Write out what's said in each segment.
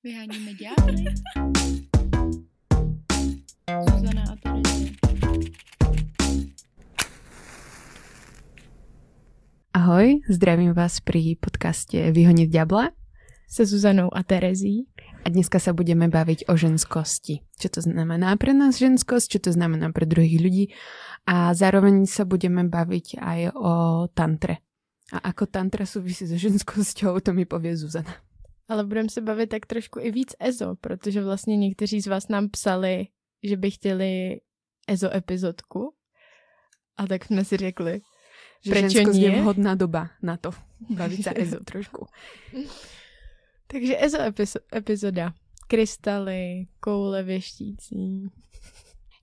Vyháníme ďábly. Zuzana a Terezie. Ahoj, zdravím vás pri podcaste Vyhoniť ďabla Se Zuzanou a Terezí. a dneska sa budeme baviť o ženskosti. Čo to znamená pre nás ženskosť, čo to znamená pre druhých ľudí a zároveň sa budeme baviť aj o tantre. A ako tantra súvisí so ženskosťou, to mi povie Zuzana. Ale budeme se bavit tak trošku i víc EZO, protože vlastně někteří z vás nám psali, že by chtěli EZO epizodku. A tak jsme si řekli, Že ženskosť je vhodná doba na to. Baviť sa ezo trošku. takže EZO epizo- epizoda. Krystaly, koule věštící,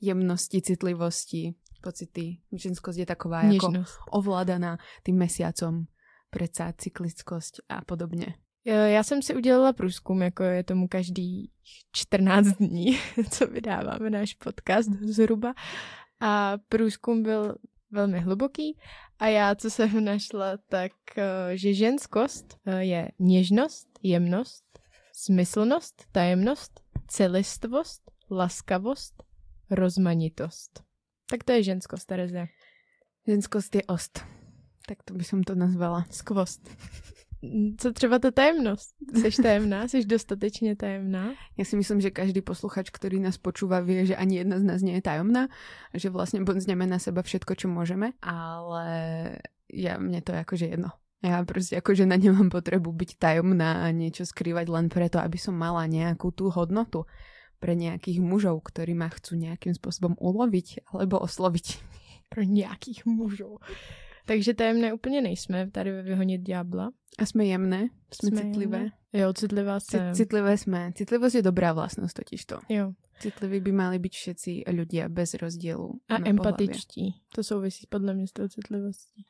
Jemnosti, citlivosti, pocity. Ženskosť je taková ako něžnost. ovládaná tým mesiacom, predsa cyklickosť a podobne. Eh, Já jsem si udělala průzkum, jako je tomu každý 14 dní, co vydáváme náš podcast zhruba. A průzkum byl velmi hluboký a já, co jsem našla, tak, eh, že ženskost eh, je něžnost, jemnost, smyslnost, tajemnost, celistvost, laskavost, rozmanitost. Tak to je ženskost, Tereze. Ženskosť je ost. Tak to by som to nazvala. Skvost. Co třeba ta tajemnost? Jsi tajemná? Jsi dostatečně tajemná? Ja si myslím, že každý posluchač, ktorý nás počúva, vie, že ani jedna z nás nie je tajomná, a že vlastne bonzneme na seba všetko, čo môžeme, ale ja, mne to je akože jedno. Ja proste ako žena nemám potrebu byť tajomná a niečo skrývať len preto, aby som mala nejakú tú hodnotu pre nejakých mužov, ktorí ma chcú nejakým spôsobom uloviť alebo osloviť. Pro nějakých mužů. Takže tajemné úplně nejsme tady ve Vyhonit ďábla. A sme jemné, sme, Jsme citlivé. jemné. Jo, citlivá Ci- jsem. Citlivé sme. Citlivosť je dobrá vlastnosť totižto. Jo. Citliví by mali byť všetci ľudia bez rozdielu. A empatičtí. To souvisí podle mě s tou citlivostí.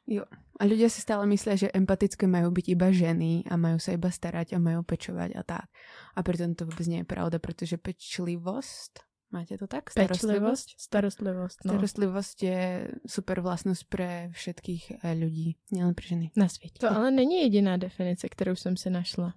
A ľudia si stále myslia, že empatické majú byť iba ženy a majú sa iba starať a majú pečovať a tak. A pritom to vôbec nie je pravda, pretože pečlivosť, máte to tak? Pečlivost, starostlivost. No. Starostlivosť je super vlastnosť pre všetkých eh, ľudí, nielen pre ženy. Na světě. To ale není jediná definice, kterou jsem si našla.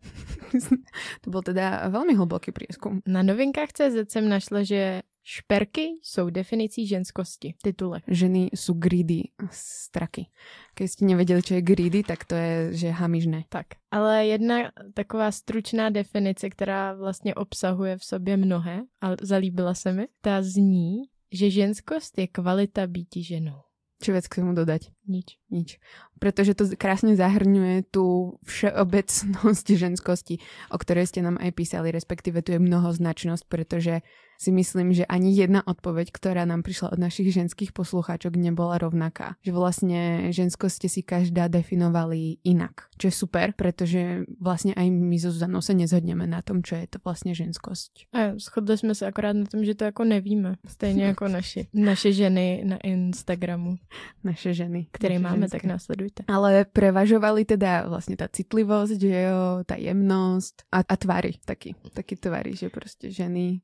to bol teda veľmi hlboký prieskum. Na novinkách CZ jsem našla, že šperky jsou definicí ženskosti. Titulek. Ženy sú greedy, straky. Keď ste nevedeli, čo je greedy, tak to je, že hamižné. Tak, ale jedna taková stručná definice, která vlastně obsahuje v sobě mnohé, a zalíbila se mi, ta zní, že ženskost je kvalita býti ženou. Čo viac k tomu dodať? Nič. Nič. Pretože to krásne zahrňuje tú všeobecnosť ženskosti, o ktorej ste nám aj písali, respektíve tu je mnohoznačnosť, pretože si myslím, že ani jedna odpoveď, ktorá nám prišla od našich ženských poslucháčok, nebola rovnaká. Že vlastne ženskosť ste si každá definovali inak. Čo je super, pretože vlastne aj my so Zuzanou sa nezhodneme na tom, čo je to vlastne ženskosť. A shodli jsme se akorát na tom, že to jako nevíme. Stejně jako naši, naše ženy na Instagramu, Naše ženy. které naše máme, ženské. tak následujte. Ale prevažovali teda vlastne tá citlivosť, že jo, tá jemnosť a, a tvary, taky, taky tvary, že proste ženy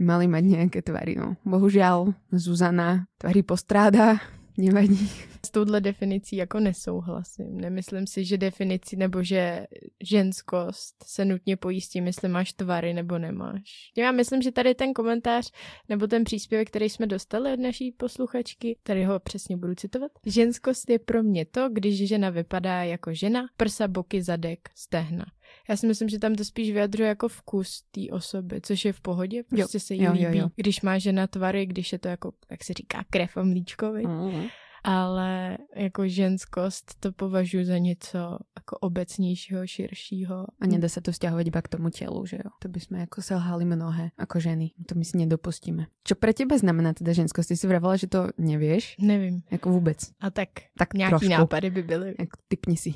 mali mať nejaké tvary, no. Bohužiaľ, Zuzana tvary postráda, nevadí. S touhle definicí jako nesouhlasím. Nemyslím si, že definici nebo že ženskost se nutně tím, jestli máš tvary nebo nemáš. Já myslím, že tady ten komentář nebo ten příspěvek, který jsme dostali od naší posluchačky, tady ho přesně budu citovat. Ženskost je pro mě to, když žena vypadá jako žena, prsa, boky, zadek, stehna. Já si myslím, že tam to spíš vyjadřuje jako vkus té osoby, což je v pohodě, prostě se jí jo, jo, líbí. jo. Když má žena tvary, když je to jako, jak se říká, krev a mlíčko? Mm. Ale jako ženskost to považuji za něco jako obecnějšího, širšího. A nedá sa to vzťahovať iba k tomu telu, že jo. To by sme ako selhali mnohé, ako ženy. To my si nedopustíme. Čo pre teba znamená teda ženskosť? Ty si vravala, že to nevieš? Nevím. Jako vůbec. A tak Tak nějaký trošku. nápady by byly. Jak typni si.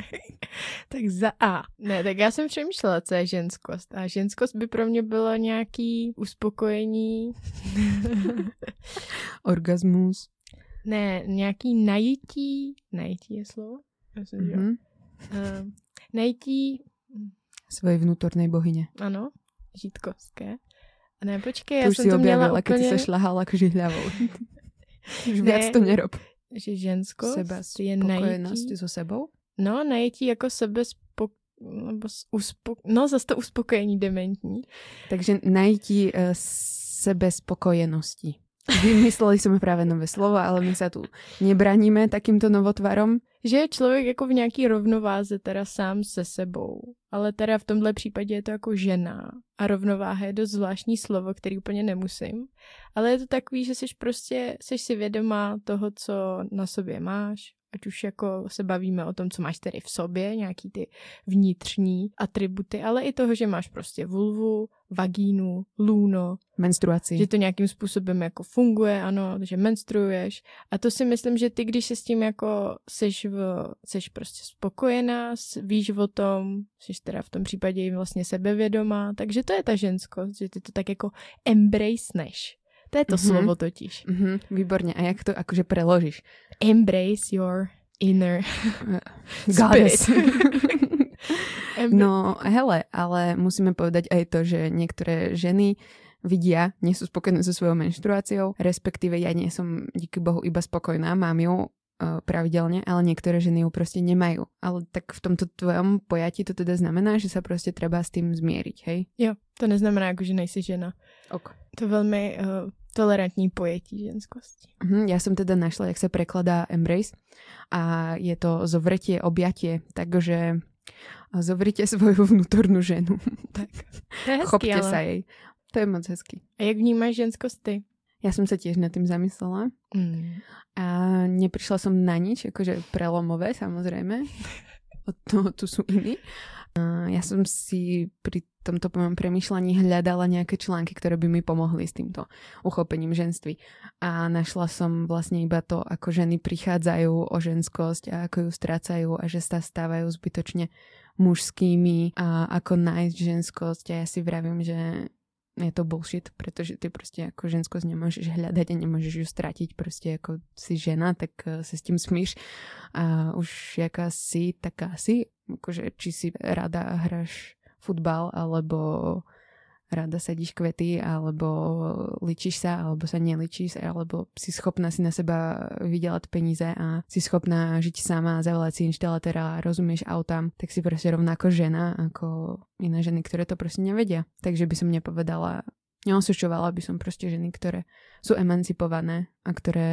tak za A. Ne, tak já jsem přemýšlela, co je ženskost. A ženskost by pro mě bylo nějaký uspokojení, Orgasmus. Ne, nějaký najítí, najítí je slovo? Myslím, že jo. Mhm. Uh, najítí, Svojej vnútornej bohyne. ano, žítkovské. A ne, počkej, To já už jsem si to měla objavila, si úplně, sa šľahala k žihľavou. Už Ne. viac to nerob. že ženskost Seba je najítí. so sebou? No, najetí jako sebe spok- nebo uspo- no zase to uspokojení dementní. Takže najti uh, sebe spokojenosti. Vymysleli jsme právě nové slovo, ale my se tu nebraníme takýmto novotvarom. Že je člověk jako v nějaký rovnováze teda sám se sebou, ale teda v tomhle případě je to jako žena a rovnováha je dost zvláštní slovo, který úplně nemusím, ale je to takový, že jsi prostě, jsi si vědomá toho, co na sobě máš, ať už jako se bavíme o tom, co máš tedy v sobě, nějaký ty vnitřní atributy, ale i toho, že máš prostě vulvu, vagínu, lůno. Menstruaci. Že to nějakým způsobem jako funguje, ano, že menstruuješ. A to si myslím, že ty, když se s tím jako seš, v, seš prostě spokojená, víš o tom, jsi teda v tom případě i vlastně sebevědomá, takže to je ta ženskost, že ty to tak jako embraceneš. To je to mm-hmm. slovo totiž. Mm-hmm, výborně. A jak to akože preložíš? Embrace your inner goddess. no hele, ale musíme povedať aj to, že niektoré ženy vidia, nie sú spokojné so svojou menštruáciou, respektíve ja nie som díky Bohu iba spokojná, mám ju pravidelne, ale niektoré ženy ju proste nemajú. Ale tak v tomto tvojom pojatí to teda znamená, že sa proste treba s tým zmieriť, hej? Jo, to neznamená jako, že nejsi žena. Ok. To velmi uh, tolerantní pojetí ženskosti. Uh-huh, ja som teda našla, jak sa prekladá embrace a je to zovretie, objatie, takže zovrite svoju vnútornú ženu. tak. To je hezký, Chopte ale... sa jej. To je moc hezký. A jak vnímáš ženskost ty? Ja som sa tiež nad tým zamyslela Mm. a neprišla som na nič, akože prelomové samozrejme. O to, tu sú iní. A ja som si pri tomto mojom premyšľaní hľadala nejaké články, ktoré by mi pomohli s týmto uchopením ženství. A našla som vlastne iba to, ako ženy prichádzajú o ženskosť a ako ju strácajú a že sa stávajú zbytočne mužskými a ako nájsť ženskosť. A ja si vravím, že je to bullshit, pretože ty prostě jako ženskost nemůžeš hľadať a nemůžeš ju ztratit. Prostě jako si žena, tak eh, se s tím smíš a už jaká si, taká si. Akože, či si rada hráš futbal, alebo rada sadíš kvety, alebo ličíš sa, alebo sa neličíš, alebo si schopná si na seba vydelať peníze a si schopná žiť sama, zavolať si inštalatéra, rozumieš autám, tak si proste rovnako žena, ako iné ženy, ktoré to proste nevedia. Takže by som nepovedala, neosučovala by som proste ženy, ktoré sú emancipované a ktoré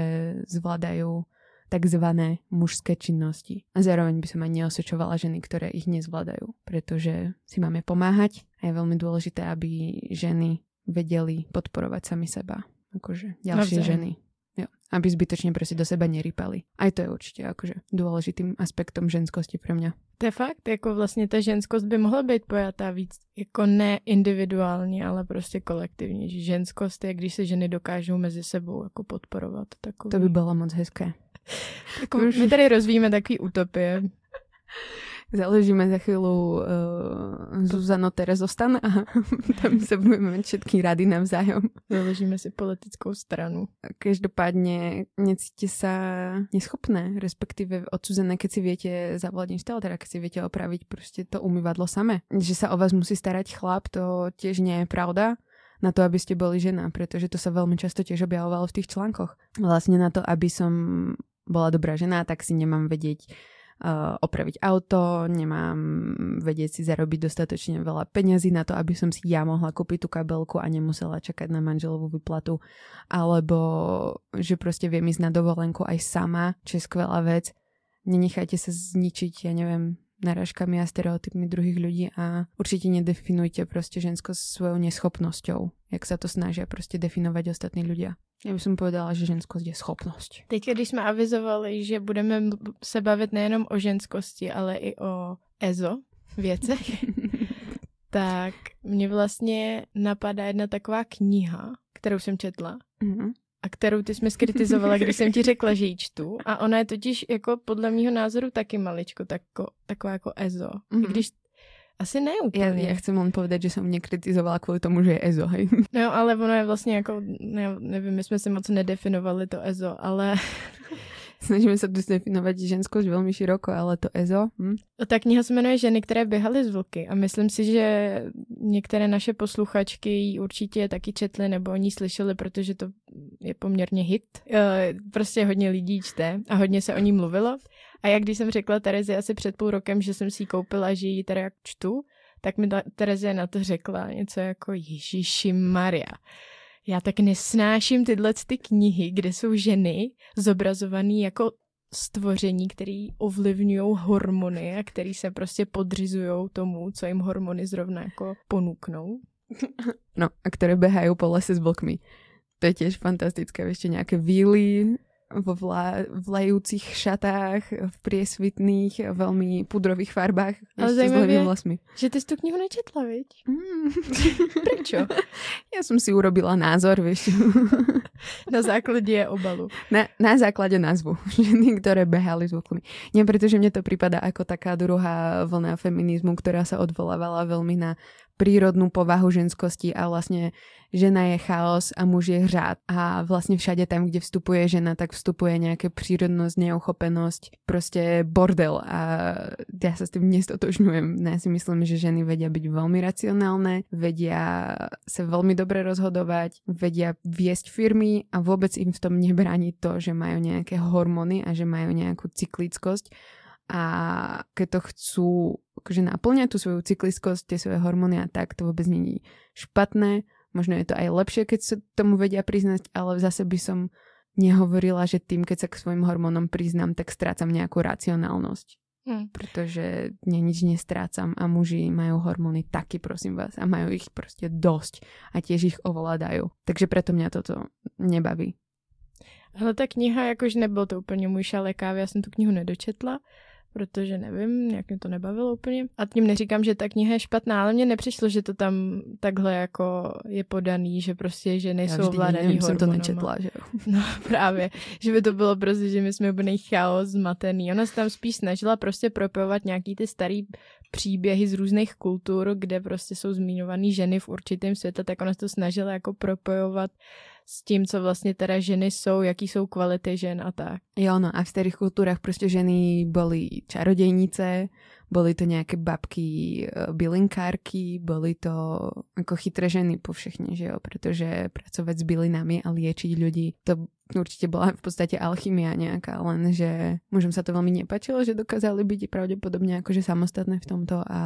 zvládajú takzvané mužské činnosti. A zároveň by som aj neosočovala ženy, ktoré ich nezvládajú, pretože si máme pomáhať a je veľmi dôležité, aby ženy vedeli podporovať sami seba. Akože ďalšie Navzájem. ženy. Jo. Aby zbytočne proste do seba nerypali. Aj to je určite akože dôležitým aspektom ženskosti pre mňa. To je fakt, jako vlastně ta ženskost by mohla být pojatá víc, jako ne individuálně, ale prostě kolektivně. Že ženskost je, když se ženy dokážou mezi sebou jako podporovat. Takový. To by bolo moc hezké. Jako, my tady rozvíjíme takový utopie. Založíme za chvíľu uh, Zuzano Terezostan a tam sa budeme mať všetky rady navzájom. Založíme si politickou stranu. Každopádne necíte sa neschopné, respektíve odsúzené, keď si viete zavolať inštalatéra, keď si viete opraviť proste to umývadlo same. Že sa o vás musí starať chlap, to tiež nie je pravda na to, aby ste boli žena, pretože to sa veľmi často tiež objavovalo v tých článkoch. Vlastne na to, aby som bola dobrá žena, tak si nemám vedieť uh, opraviť auto, nemám vedieť si zarobiť dostatočne veľa peňazí na to, aby som si ja mohla kúpiť tú kabelku a nemusela čakať na manželovú vyplatu, alebo že proste viem ísť na dovolenku aj sama, čo je skvelá vec. Nenechajte sa zničiť, ja neviem, narážkami a stereotypmi druhých ľudí a určite nedefinujte proste žensko svojou neschopnosťou, jak sa to snažia proste definovať ostatní ľudia. Ja by som povedala, že ženskosť je schopnosť. Teď, když jsme avizovali, že budeme se bavit nejenom o ženskosti, ale i o EZO věcech, tak mě vlastně napadá jedna taková kniha, kterou jsem četla Mhm. A kterou ty jsi mi skritizovala, když jsem ti řekla, že ji čtu. A ona je totiž jako podle mýho názoru taky maličko tako, taková jako EZO. Mm-hmm. I Mhm. když asi ne úplně. ja chcem len povedať, že som nekritizovala kvôli tomu, že je EZO, hej. No, ale ono je vlastně jako, ne, nevím, my jsme si moc nedefinovali to EZO, ale Snažíme sa tu definovať ženskosť veľmi široko, ale to EZO, hm? ta kniha se jmenuje Ženy, které běhaly z vlky a myslím si, že některé naše posluchačky ji určitě taky četly nebo o ní slyšeli, protože to je poměrně hit. Eh, Prostě hodně lidí čte a hodně se o ní mluvilo. A jak když jsem řekla Terezi asi před půl rokem, že jsem si ji koupila, že ji teda jak čtu, tak mi ta Terezie na to řekla něco jako Ježíši Maria. Já tak nesnáším tyhle ty knihy, kde jsou ženy zobrazované jako stvoření, které ovlivňují hormony a které se prostě podřizují tomu, co jim hormony zrovna jako ponúknou. No, a které behají po lese s vlkmi. To je tiež fantastické. Ešte nejaké víly vo vla, vlajúcich šatách, v priesvitných, veľmi pudrových farbách. Ale zajímavé, vlasmi. že ty jsi tu knihu nečetla, viď? Mm. Prečo? Ja som si urobila názor, vieš. na základe obalu. Na, na základe názvu. Ženy, ktoré behali s vlkmi. Nie, pretože mne to prípada ako taká druhá vlna feminizmu, ktorá sa odvolávala veľmi na prírodnú povahu ženskosti a vlastne žena je chaos a muž je hřád a vlastne všade tam, kde vstupuje žena, tak vstupuje nejaké prírodnosť, neuchopenosť, proste bordel. A ja sa s tým nestotožňujem. Ja si myslím, že ženy vedia byť veľmi racionálne, vedia sa veľmi dobre rozhodovať, vedia viesť firmy a vôbec im v tom nebráni to, že majú nejaké hormóny a že majú nejakú cyklickosť a keď to chcú akože naplňať tú svoju cykliskosť, tie svoje hormóny a tak, to vôbec není špatné. Možno je to aj lepšie, keď sa tomu vedia priznať, ale zase by som nehovorila, že tým, keď sa k svojim hormónom priznám, tak strácam nejakú racionálnosť. Hmm. Pretože ne, nič nestrácam a muži majú hormóny taky, prosím vás, a majú ich proste dosť a tiež ich ovládajú. Takže preto mňa toto nebaví. Ale ta kniha, jakož nebyl to úplně můj šalé kávy, já jsem tu knihu nedočetla, protože nevím, jak mě to nebavilo úplně. A tím neříkám, že ta kniha je špatná, ale mně nepřišlo, že to tam takhle jako je podaný, že prostě že nejsou ovládaný jsem to nečetla, že jo. No právě, že by to bylo prostě, že my jsme úplně chaos, zmatený. Ona se tam spíš snažila prostě propojovat nějaký ty starý příběhy z různých kultur, kde prostě jsou zmiňované ženy v určitém světě, tak ona se to snažila jako propojovat s tím, co vlastně teda ženy jsou, jaký jsou kvality žen a tak. Jo, no a v starých kultúrach prostě ženy byly čarodejnice, boli to nejaké babky e, bylinkárky, boli to ako chytré ženy po všechne, že jo, pretože pracovať s bylinami a liečiť ľudí, to určite bola v podstate alchymia nejaká, len že mužom sa to veľmi nepačilo, že dokázali byť pravdepodobne akože samostatné v tomto a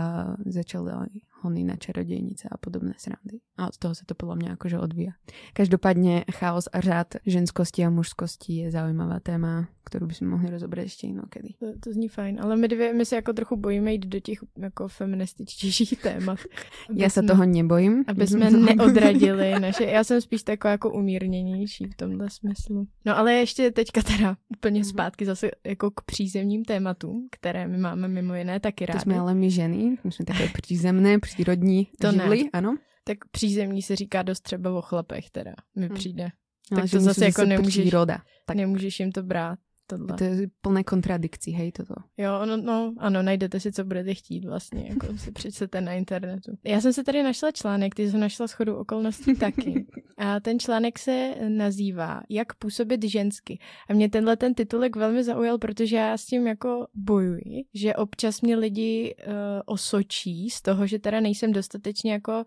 začali hony na čarodejnice a podobné srandy. A od toho sa to podľa mňa akože odvíja. Každopádne chaos a řád ženskosti a mužskosti je zaujímavá téma, kterou bychom mohli rozobrať ještě jinokedy. To, to zní fajn, ale my dvě, my se jako trochu bojíme jít do těch jako feminističtějších témat. Já se toho nebojím. Aby jsme neodradili naše, já jsem spíš taková jako umírněnější v tomhle smyslu. No ale ještě teďka teda úplně mhm. zpátky zase jako k přízemním tématům, které my máme mimo jiné taky rádi. To jsme ale my ženy, my jsme takové přízemné, přírodní to živly, ne. ano. Tak přízemní se říká dost třeba o chlapech teda, mi hmm. přijde. Tak to zase jako nemůžeš, příroda. Tak. nemůžeš jim to brát tohle. To je plné kontradikcí, hej, toto. Jo, no, no, ano, najdete si, co budete chtít vlastně, jako si přečtete na internetu. Já jsem se tady našla článek, ty jsem našla schodu okolností taky. A ten článek se nazývá Jak působit žensky. A mě tenhle ten titulek velmi zaujal, protože já s tím jako bojuji, že občas mě lidi uh, osočí z toho, že teda nejsem dostatečně jako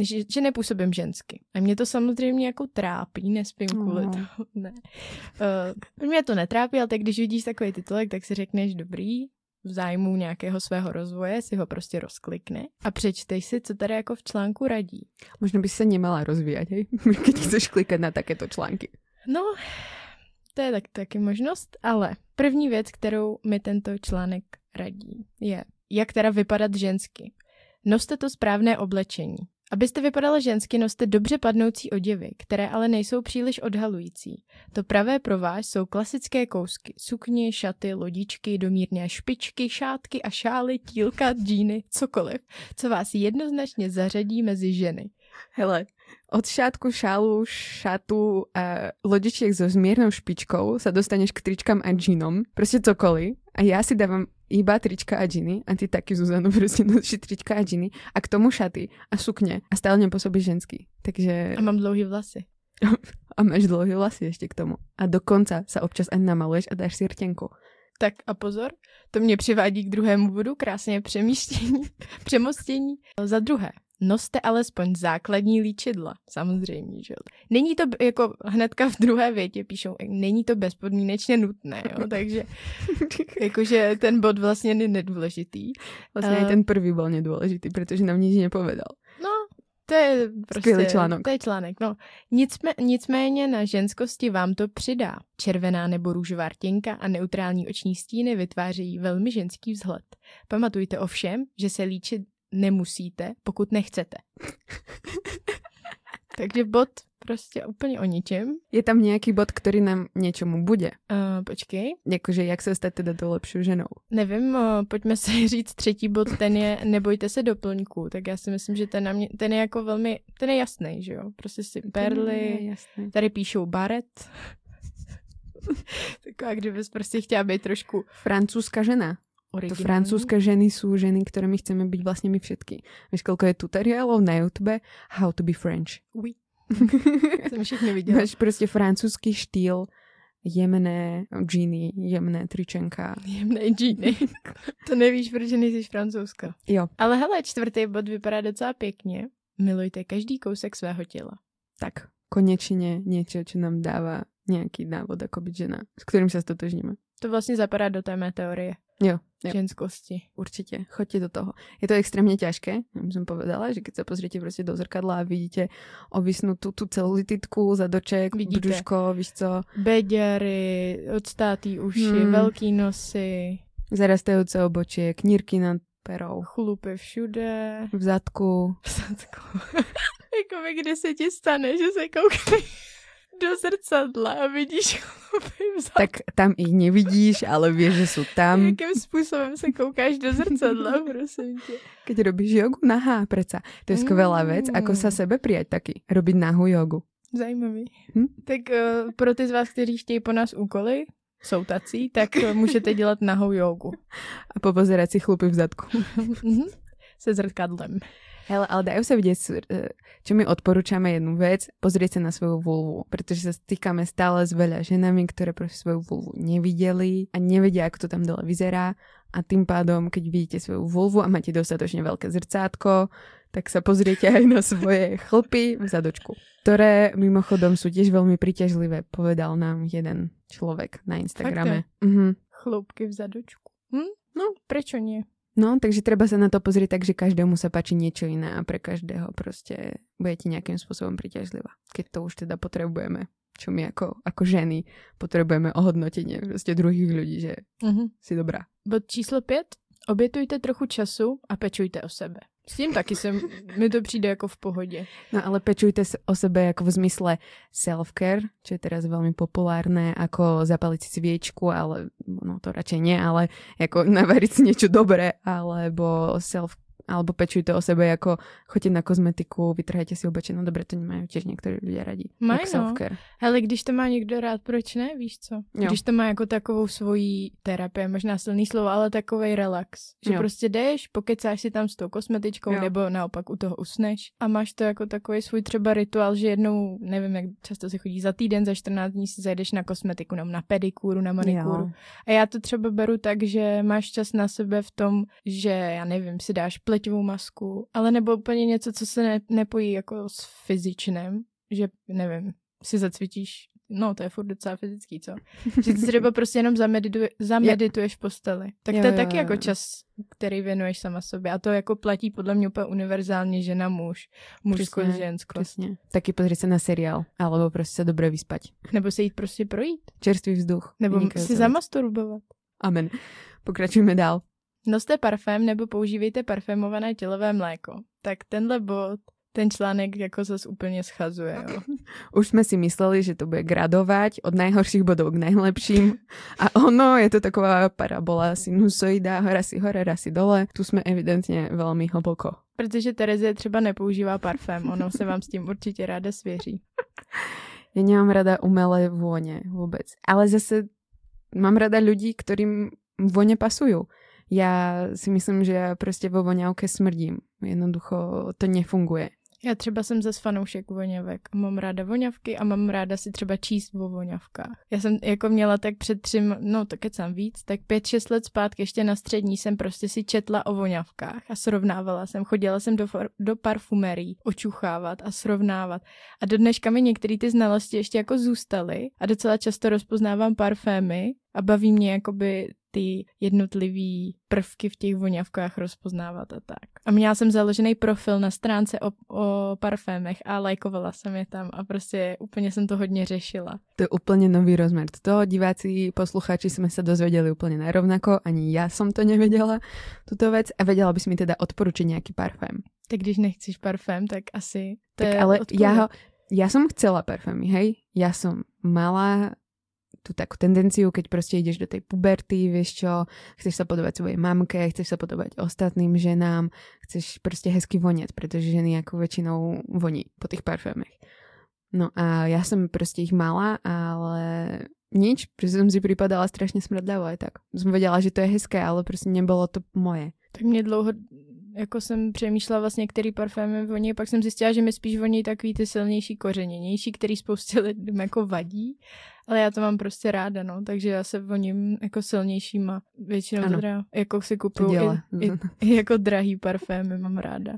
že, že nepůsobím žensky. A mě to samozřejmě jako trápí, nespím kvůli tomu, ne. Uh, mě to netrápí, ale tak když vidíš takový titulek, tak si řekneš dobrý, v zájmu nějakého svého rozvoje si ho prostě rozklikne a přečtej si, co tady jako v článku radí. Možná by se nemala rozvíjet, hej? Když chceš klikat na takéto články. No, to je tak, taky možnost, ale první věc, kterou mi tento článek radí, je, jak teda vypadat žensky. Noste to správné oblečení. Abyste vypadala žensky, noste dobře padnoucí oděvy, které ale nejsou příliš odhalující. To pravé pro vás jsou klasické kousky, sukně, šaty, lodičky, domírné špičky, šátky a šály, tílka, džíny, cokoliv, co vás jednoznačně zařadí mezi ženy. Hele, od šátku, šálu, šatu a lodičiek so zmiernou špičkou sa dostaneš k tričkám a džínom. Proste cokoliv. A ja si dávam iba trička a džiny a ty taky, Zuzano, proste nosíš trička a džiny a k tomu šaty a sukně a stále nepôsobíš ženský. Takže... A mám dlouhé vlasy. a máš dlouhé vlasy ještě k tomu. A dokonca sa občas ani namaluješ a dáš si rtěnku. Tak a pozor, to mě přivádí k druhému bodu, krásně přemístění, přemostění. Za druhé, Noste alespoň základní líčidla, samozřejmě, že jo. Není to jako hnedka v druhé větě píšou, není to bezpodmínečně nutné, jo, takže jakože ten bod vlastně je nedůležitý. Vlastně uh, Eh, ten prvý byl nedůležitý, protože nám nic nepovedal. No, to je prostě... Skvělý článok. To je článek, no. Nicmé, nicméně na ženskosti vám to přidá. Červená nebo růžová rtěnka a neutrální oční stíny vytvářejí velmi ženský vzhled. Pamatujte ovšem, že se líčit nemusíte, pokud nechcete. Takže bod prostě úplně o ničem. Je tam nějaký bod, který nám něčemu bude? Uh, počkej, Jakože jak se stát teda tou lepší ženou? nevím, uh, pojďme si říct třetí bod, ten je nebojte se doplňků, tak já si myslím, že ten, na mě, ten je jako velmi, ten je jasný, že jo, prostě si perly. Tady píšou baret. Taková, kdybys prostě chtěla být trošku Francúzska žena. To francúzske ženy sú ženy, ktoré my chceme byť vlastne my všetky. Vieš, koľko je tutoriálov na YouTube How to be French. Oui. Jsem všechny viděla. Máš prostě francouzský štýl, jemné džíny, jemné tričenka. Jemnej džíny. to nevíš, protože nejsi francouzska. Jo, Ale hele, čtvrtý bod vypadá docela pěkně. Milujte každý kousek svého těla. tak konečne niečo, čo nám dáva nejaký návod, ako byť žena, s ktorým sa stotožníme. To vlastně zapadá do té mé teorie Jo, jo. ženskosti. Určite, choďte do toho. Je to extrémne ťažké, ja by som povedala, že keď sa pozriete proste do zrkadla a vidíte ovisnutú tú celulititku, zadoček, Vidíte. brúško, víš co, Beďary, odstátý uši, Hmm. velký nosy, zarastajúce obočie, knírky nad perou, chlupy všude. v zadku. v zadku. jako by kdy se ti stane, že se koukáš do zrcadla a vidíš chlupy v zadku. Tak tam ich nevidíš, ale vieš, že sú tam. Jakým způsobem se koukáš do zrcadla, prosím tě. Keď robíš jogu, nahá, preca. To je skvelá vec, ako sa Mm. sebe prijať taky. Robiť nahú jogu. Zajímavý. Hm? Tak uh, pro ty z vás, kteří chtějí po nás úkoly, jsou tací, tak uh, můžete dělat nahou jogu. A popozerať si chlupy v zadku. Mhm. Se zrkadlem. Hele, ale dajú sa vidieť, s- e, čo my odporúčame jednu vec, pozrieť sa na svoju vulvu, pretože sa stýkame stále s veľa ženami, ktoré proste svoju vulvu nevideli a nevedia, ako to tam dole vyzerá a tým pádom, keď vidíte svoju vulvu a máte dostatočne veľké zrcátko, tak sa pozriete aj na svoje chlpy v zadočku, ktoré mimochodom sú tiež veľmi príťažlivé, povedal nám jeden človek na Instagrame. Mhm. Chloupky v zadočku. Hm? No, prečo nie? No, takže treba sa na to pozrieť tak, že každému sa páči niečo iné a pre každého proste budete nejakým spôsobom priťažlivá. Keď to už teda potrebujeme, čo my ako, ako ženy potrebujeme ohodnotenie proste druhých ľudí, že Mhm. si dobrá. Bod číslo pět. Obětujte trochu času a pečujte o sebe. S tím taky se mi to přijde jako v pohodě. No ale pečujte o sebe ako v zmysle self-care, čo je teraz veľmi populárne, ako zapaliť si sviečku, ale no to radšej nie, ale ako navariť si niečo dobré, alebo self alebo pečujte o sebe, ako choďte na kozmetiku, vytrhajte si obličej, no dobre, to nemajú tiež niektorí ľudia radi. Mají, no. Ale když to má někdo rád, proč ne, víš co? Jo. Když to má jako takovou svoji terapii, možná silný slovo, ale takový relax. Že Jo. prostě jdeš, pokecáš si tam s tou kosmetičkou, Jo. nebo naopak u toho usneš a máš to jako takový svůj třeba rituál, že jednou, nevím, jak často se chodí, za týden, za 14 dní si zajdeš na kosmetiku, nebo na pedikúru, na manikúru. Jo. A já to třeba beru tak, že máš čas na sebe v tom, že já nevím, si dáš pleťovou masku, ale nebo úplně něco, co se ne, nepojí jako s fyzičnem, že nevím, si zacvičíš, no to je furt docela fyzický, co? Že ty třeba prostě jenom zamedituje, zamedituješ v posteli. Tak Jo, to je jo, taky jo. jako čas, který věnuješ sama sobě. A to jako platí podle mě úplně univerzálně žena, muž, mužskost, Přesně, ženskost. Presne. Taky pozrieť sa na seriál, alebo proste sa dobre vyspať. Nebo se jít prostě projít. Čerstvý vzduch. Nebo si zamasturbovat. Amen. Pokračujeme dál. Noste parfém nebo používejte parfémované tělové mléko. Tak tenhle bod, ten článek jako zase úplně schazuje. Jo. Už sme si mysleli, že to bude gradovať od najhorších bodov k najlepším. A ono, je to taková parabola sinusoida, raz si hore, raz si dole. Tu sme evidentne veľmi hlboko. Protože Terezie třeba nepoužívá parfém, ono se vám s tím určitě ráda svěří. Ja nemám rada umelé vône vôbec. Ale zase mám rada ľudí, ktorým vône pasujú. Ja si myslím, že ja proste vo voňavke smrdím. Jednoducho to nefunguje. Já třeba jsem zase fanoušek voňavek. Mám ráda voňavky a mám ráda si třeba číst o voňavkách. Já jsem jako měla tak před třím, no to kecám víc, tak pět, šest let zpátky ještě na střední jsem prostě si četla o voňavkách a srovnávala jsem. Chodila jsem do, do parfumerí očuchávat a srovnávat. A do dneška mi některé ty znalosti ještě jako zůstaly a docela často rozpoznávám parfémy a baví mě jakoby ty jednotlivý prvky v těch voňavkách rozpoznávat a tak. A měla jsem založený profil na stránce o, o parfémech a lajkovala jsem je tam a prostě úplně jsem to hodně řešila. To je úplně nový rozmer. To diváci, posluchači jsme se dozvěděli úplně nerovnako, ani já jsem to nevěděla, tuto věc a věděla bys mi teda odporučit nějaký parfém. Tak když nechceš parfém, tak asi to tak je ale já ho, ja som chcela parfémy, hej? Ja som mala tú takú tendenciu, keď proste ideš do tej puberty, vieš čo, chceš sa podobať svojej mamke, chceš sa podobať ostatným ženám, chceš proste hezky vonieť, pretože ženy ako väčšinou voní po tých parfémech. No a ja som proste ich mala, ale nič, pretože som si pripadala strašne smrdľavo aj tak. Som vedela, že to je hezké, ale proste nebolo to moje. Tak mě dlouho jako jsem přemýšlela vlastně, který parfémy voní, pak jsem zjistila, že mi spíš voní takový ty silnější kořeněnější, který spoustě lidem jako vadí, ale já to mám prostě ráda, no, takže já se voním jako silnějšíma, většinou ano. teda jako si kupuju i, i, i, jako drahý parfémy, mám ráda.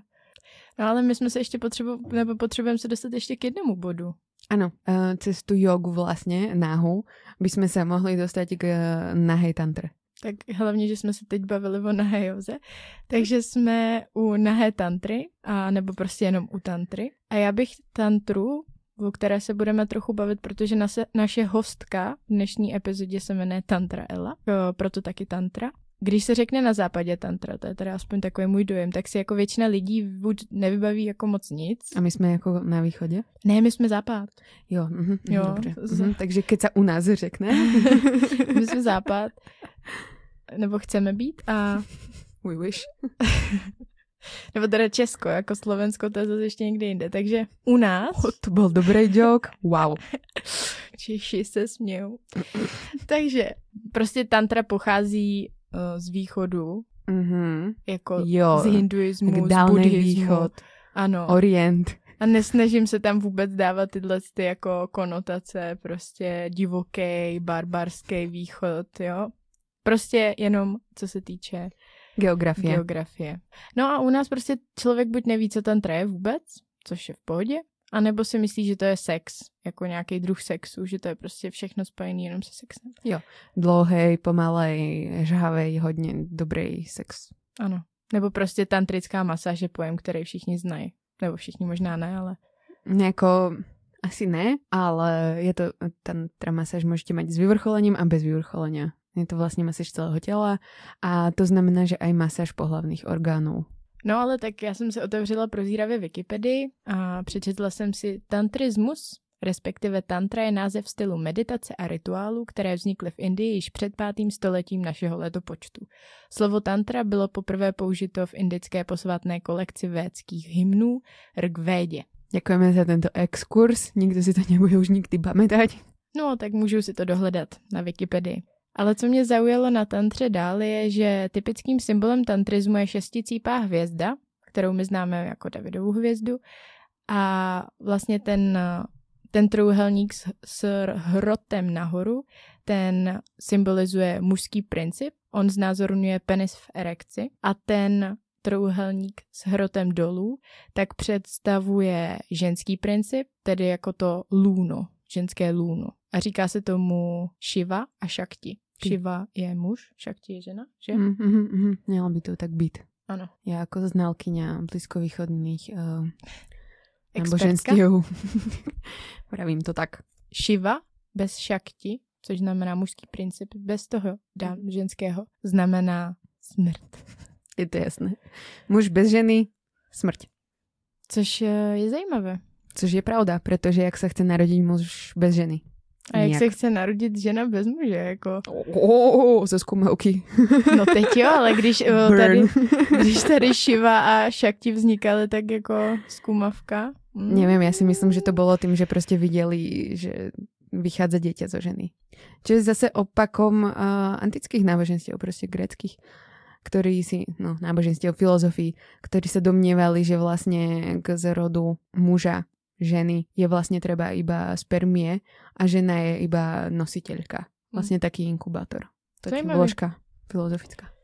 No ale my jsme se ještě potřebu, nebo potřebujeme se dostat ještě k jednomu bodu. Ano, uh, cez tu jogu vlastně, náhu, by jsme se mohli dostat k uh, nahej tantre tak hlavně, že jsme se teď bavili o nahé joze, takže jsme u nahé tantry, a nebo prostě jenom u tantry. A já bych tantru, o které se budeme trochu bavit, protože nase, naše hostka v dnešní epizodě se jmenuje Tantra Ella, proto taky tantra. Když se řekne na západě tantra, to je teda aspoň takový můj dojem, tak si jako většina lidí buď nevybaví jako moc nic. A my jsme jako na východě? Ne, my jsme západ. Jo, mm, jo dobře. Mm, takže keď se u nás řekne. my jsme západ nebo chceme být a... We wish. nebo teda Česko, jako Slovensko, to je zase ještě někde jinde. Takže u nás... Oh, to byl dobrý joke. Wow. Češi se smějou. Takže prostě tantra pochází uh, z východu, mm-hmm. jako jo, z hinduismu, z buddhismu. východ. Ano. Orient. A nesnažím se tam vůbec dávat tyhle ty jako konotace, prostě divoký, barbarský východ, jo. Prostě jenom co se týče geografie. geografie. No a u nás prostě člověk buď neví, co tam traje vůbec, což je v pohodě, anebo si myslí, že to je sex, jako nějaký druh sexu, že to je prostě všechno spojené jenom se sexem. Jo, dlouhý, pomalej, žhavej, hodně dobrý sex. Ano. Nebo prostě tantrická masáž je pojem, který všichni znají. Nebo všichni možná ne, ale... Jako, asi ne, ale je to, tantra masáž můžete mít s vyvrcholením a bez vyvrcholenia. Je to vlastně masáž celého těla a to znamená, že aj masáž pohlavných orgánů. No ale tak já jsem se otevřela prozíravě Wikipedii a přečetla jsem si tantrismus, respektive tantra je název stylu meditace a rituálu, které vznikly v Indii již před pátým stoletím našeho letopočtu. Slovo tantra bylo poprvé použito v indické posvátné kolekci védských hymnů Rigvédě. Děkujeme za tento exkurs, nikdo si to nebude už nikdy pamatovat. No, tak můžu si to dohledat na Wikipedii. Ale co mě zaujalo na tantře dál je, že typickým symbolem tantrizmu je šesticípá hvězda, kterou my známe jako Davidovu hvězdu. A vlastně ten, ten trouhelník s, s hrotem nahoru, ten symbolizuje mužský princip. On znázorňuje penis v erekci. A ten trouhelník s hrotem dolů, tak představuje ženský princip, tedy jako to lůno, ženské lůno. A říká se tomu Shiva a Shakti. Shiva je muž, Shakti je žena, že? Mm, mm, mm, mělo by to tak být. Ano. Já jako znalkyňa blízkovýchodných uh, náboženství. Pravím to tak. Shiva bez Shakti, což znamená mužský princip, bez toho dám ženského, znamená smrt. Je to jasné. Muž bez ženy, smrt. Což je zajímavé. Což je pravda, protože jak se chce narodit muž bez ženy? A jak Nijak. se chce narodit žena bez muže, jako? Oh, ze zkumavky. no teď jo, ale když tady, když tady Šiva a Šakti vznikaly, tak jako zkumavka. Mm. Nevím, já si myslím, že to bylo tím, že prostě viděli, že vychádza dieťa zo ženy. Čo je zase opakom uh, antických náboženstiev, prostě greckých. ktorí si, no náboženstiev, filozofii, ktorí sa domnievali, že vlastne k zrodu muža ženy je vlastne treba iba spermie a žena je iba nositeľka. Vlastne mm. taký inkubátor. To je vložka filozofická.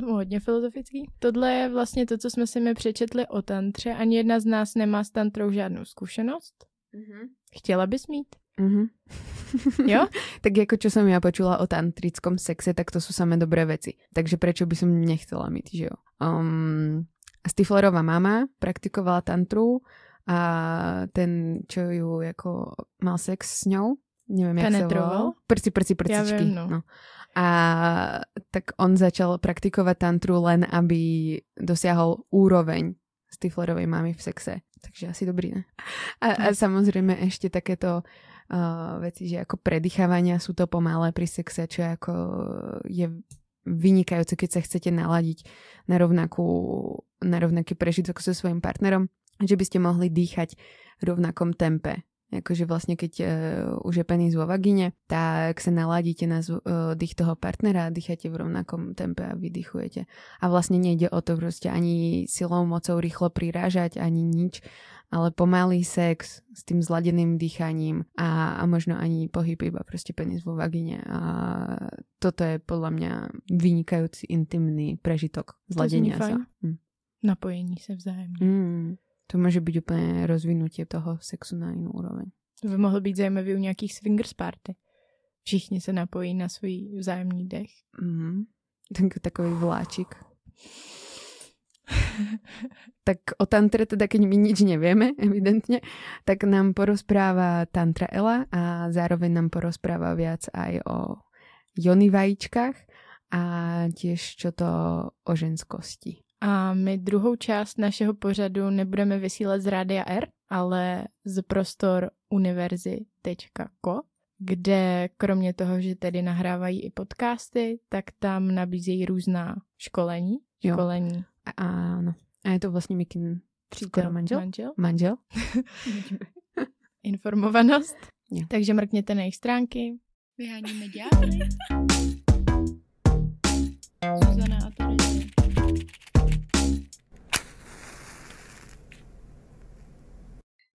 No, hodně filozofický. Tohle je vlastně to, co jsme si mi přečetli o tantře. Ani jedna z nás nemá s tantrou žádnou zkušenost. Mm-hmm. Chtěla bys mít? Mm-hmm. Jo? tak jako čo som ja počula o tantrickom sexe, tak to sú samé dobré veci. Takže prečo by som nechcela mít, že jo? Um, Stiflerová mama praktikovala tantru a ten, čo ju jako mal sex s ňou, neviem, jak sa volal. Prci, prci, prcičky. Ja viem, no. no. A tak on začal praktikovat tantru len, aby dosiahol úroveň Stiflerovej mamy v sexe. Takže asi dobrý, ne? A, a samozrejme ešte takéto uh, veci, že ako predýchávania sú to pomalé pri sexe, čo ako je vynikajúce, keď sa chcete naladiť na, rovnakú, na rovnaký prežitok so svojím partnerom, že by ste mohli dýchať v rovnakom tempe akože vlastne keď uh, už je penis vo vagíne, tak sa naladíte na uh, dých toho partnera a dýchate v rovnakom tempe a vydychujete. A vlastne nejde o to proste ani silou, mocou rýchlo prirážať, ani nič, ale pomalý sex s tým zladeným dýchaním a, a možno ani pohyb iba proste penis vo vagíne. A toto je podľa mňa vynikajúci intimný prežitok zladenia sa. Hm. Napojení se vzájemně. Mm. To může být úplně rozvinutie toho sexu na jinou úroveň. To by mohlo být zajímavý u nějakých swingers party. Všichni se napojí na svůj vzájemný dech. Mm-hmm. Takový vláčik. tak o tantre teda, keď my nič nevieme, evidentne, tak nám porozpráva Tantra Ela a zároveň nám porozpráva viac aj o jony vajíčkách a tiež čo to o ženskosti. A my druhou část našeho pořadu nebudeme vysílat z Rádia R, ale z prostor univerzy.co, kde kromě toho, že tedy nahrávají i podcasty, tak tam nabízejí různá školení. Jo. Školení. Áno. A je to vlastně Mikin přítel manžel? Manžel. manžel. Informovanost. Jo. Takže mrkněte na jejich stránky. Vyháníme ďábly. Zuzana a Terezie.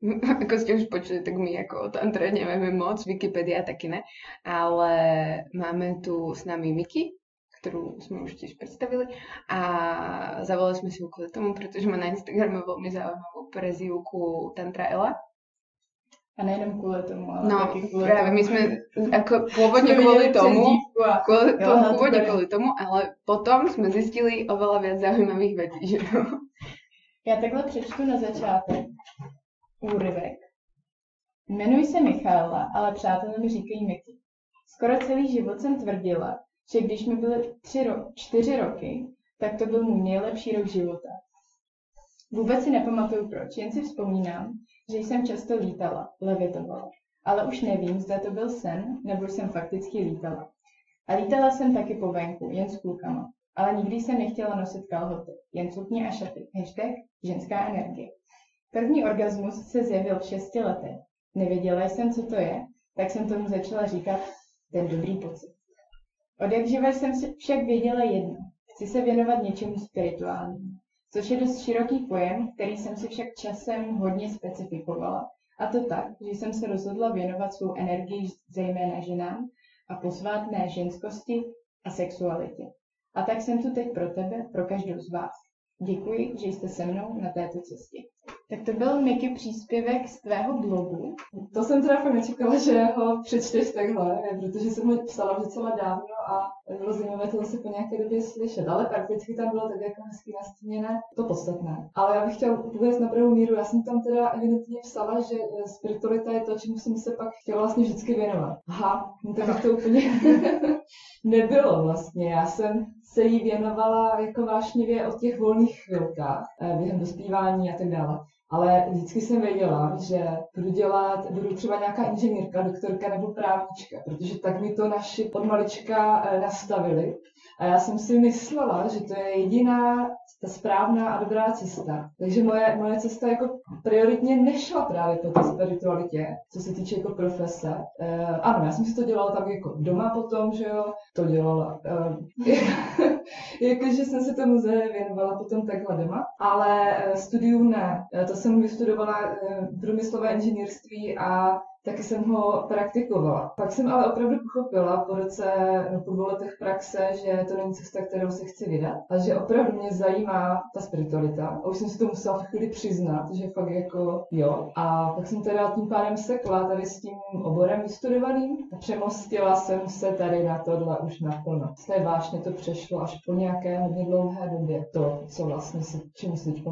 ako ste už počuli, tak my ako o tantre nevieme moc, Wikipedia taky ne, ale máme tu s nami Miki, ktorú sme už tiež predstavili a zavolali sme si ju kvôli tomu, pretože má na Instagrame veľmi zaujímavú prezivku Tantra Ela. A nejenom kvôli tomu, ale no, taky kvôli práve tomu. my sme ako pôvodne kvôli tomu, kvôli, jo, pôvodne kvôli tomu, ale potom sme zistili oveľa viac zaujímavých vecí, že Já takhle přečtu na začátek úryvek. Jmenuji se Michaela, ale přátelé mi říkají Miky. Skoro celý život jsem tvrdila, že když mi byly tři ro- čtyři roky, tak to byl můj nejlepší rok života. Vůbec si nepamatuju proč, jen si vzpomínám, že jsem často lítala, levitovala. Ale už nevím, zda to byl sen, nebo jsem fakticky lítala. A lítala jsem taky po venku, jen s klukama. Ale nikdy jsem nechtěla nosit kalhoty, jen sukně a šaty. Hashtag ženská energie. První orgasmus se zjevil v šesti letech. Nevěděla jsem, co to je, tak jsem tomu začala říkat ten dobrý pocit. Od jak živa jsem však věděla jedno. Chci se věnovat něčemu spirituálnímu, což je dost široký pojem, který jsem si však časem hodně specifikovala. A to tak, že jsem se rozhodla věnovat svou energii zejména ženám a posvátné ženskosti a sexualitě. A tak jsem tu teď pro tebe, pro každou z vás. Děkuji, že jste se mnou na této cestě. Tak to byl Miky příspěvek z tvého blogu. To jsem teda fakt nečekala, že ho přečteš takhle, protože jsem ho psala docela dávno a bylo zajímavé to zase po nějaké době slyšet, ale prakticky tam bylo tak jako hezky nastíněné to podstatné. Ale já bych chtěla uvést na pravou míru, já jsem tam teda evidentně psala, že spiritualita je to, čemu jsem se pak chtěla vlastně vždycky věnovat. Aha, no tak to úplně nebylo vlastně. Já jsem se jí věnovala jako vášnivě o těch volných chvilkách eh, během dospívání a tak dále. Ale vždycky jsem věděla, že budu dělat, budu třeba nějaká inženýrka, doktorka nebo právnička, protože tak mi to naši od malička eh, nastavili. A já jsem si myslela, že to je jediná ta správná a dobrá cesta. Takže moje, moje cesta jako prioritně nešla právě po té spiritualitě, co se týče jako profese. E, ano, já jsem si to dělala tak jako doma potom, že jo, to dělala. E, jakože jsem se tomu věnovala potom takhle doma, ale studium ne. To jsem vystudovala průmyslové inženýrství a taky jsem ho praktikovala. Pak jsem ale opravdu pochopila po roce, no po dvou letech praxe, že to není cesta, kterou se chci vydat a že opravdu mě zajímá ta spiritualita. A už jsem si to musela v chvíli přiznat, že fakt jako jo. A pak jsem teda tím pádem sekla tady s tím oborem vystudovaným a přemostila jsem se tady na tohle už naplno. Z té vášně to přešlo až po nějaké hodně dlouhé době to, co vlastně si, čemu se teď.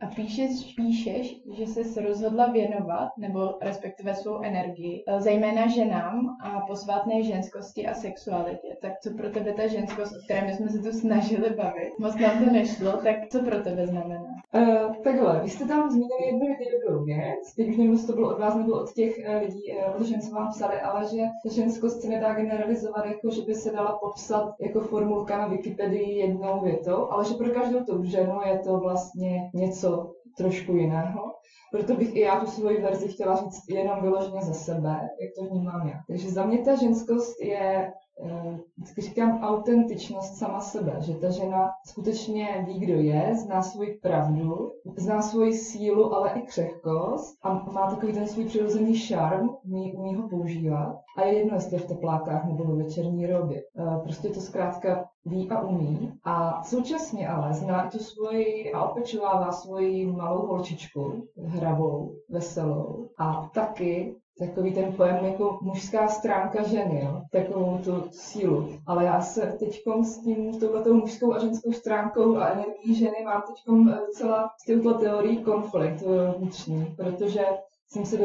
A píšeš, píšeš, že jsi rozhodla věnovat, nebo respektive svou energii energii, eh, zejména ženám a posvátné ženskosti a sexualitě. Tak co pro tebe ta ženskost, o které jsme se tu snažili bavit, moc nám to nešlo, tak co pro tebe znamená? Uh, takhle, vy jste tam zmínili jednu dobrou věc, teď už nevím, jestli to bylo od vás nebo od těch uh, lidí, žen, co vám psali, ale že ta ženskost se nedá generalizovat, jako že by se dala popsat jako formulka na Wikipedii jednou větou, ale že pro každou tu ženu je to vlastně něco trošku jiného. Proto bych i já tu svoji verzi chtěla říct jenom vyloženě za sebe, jak to vnímám já. Takže za mě ta ženskost je eh, vždycky říkám autentičnost sama sebe, že ta žena skutečně ví, kdo je, zná svoji pravdu, zná svoji sílu, ale i křehkost a má takový ten svůj přirozený šarm, umí, umí ho používat. A je jedno, jestli je v teplákách nebo ve večerní robě. Eh, prostě to zkrátka ví a umí a současně ale zná tu svoji a opečovává svoji malou holčičku, hravou, veselou a taky takový ten pojem jako mužská stránka ženy, jo? takovou tu sílu. Ale já se teď s tím, touhletou mužskou a ženskou stránkou a energií ženy mám teď docela s touto teorií konflikt eh, vnitřní, protože jsem se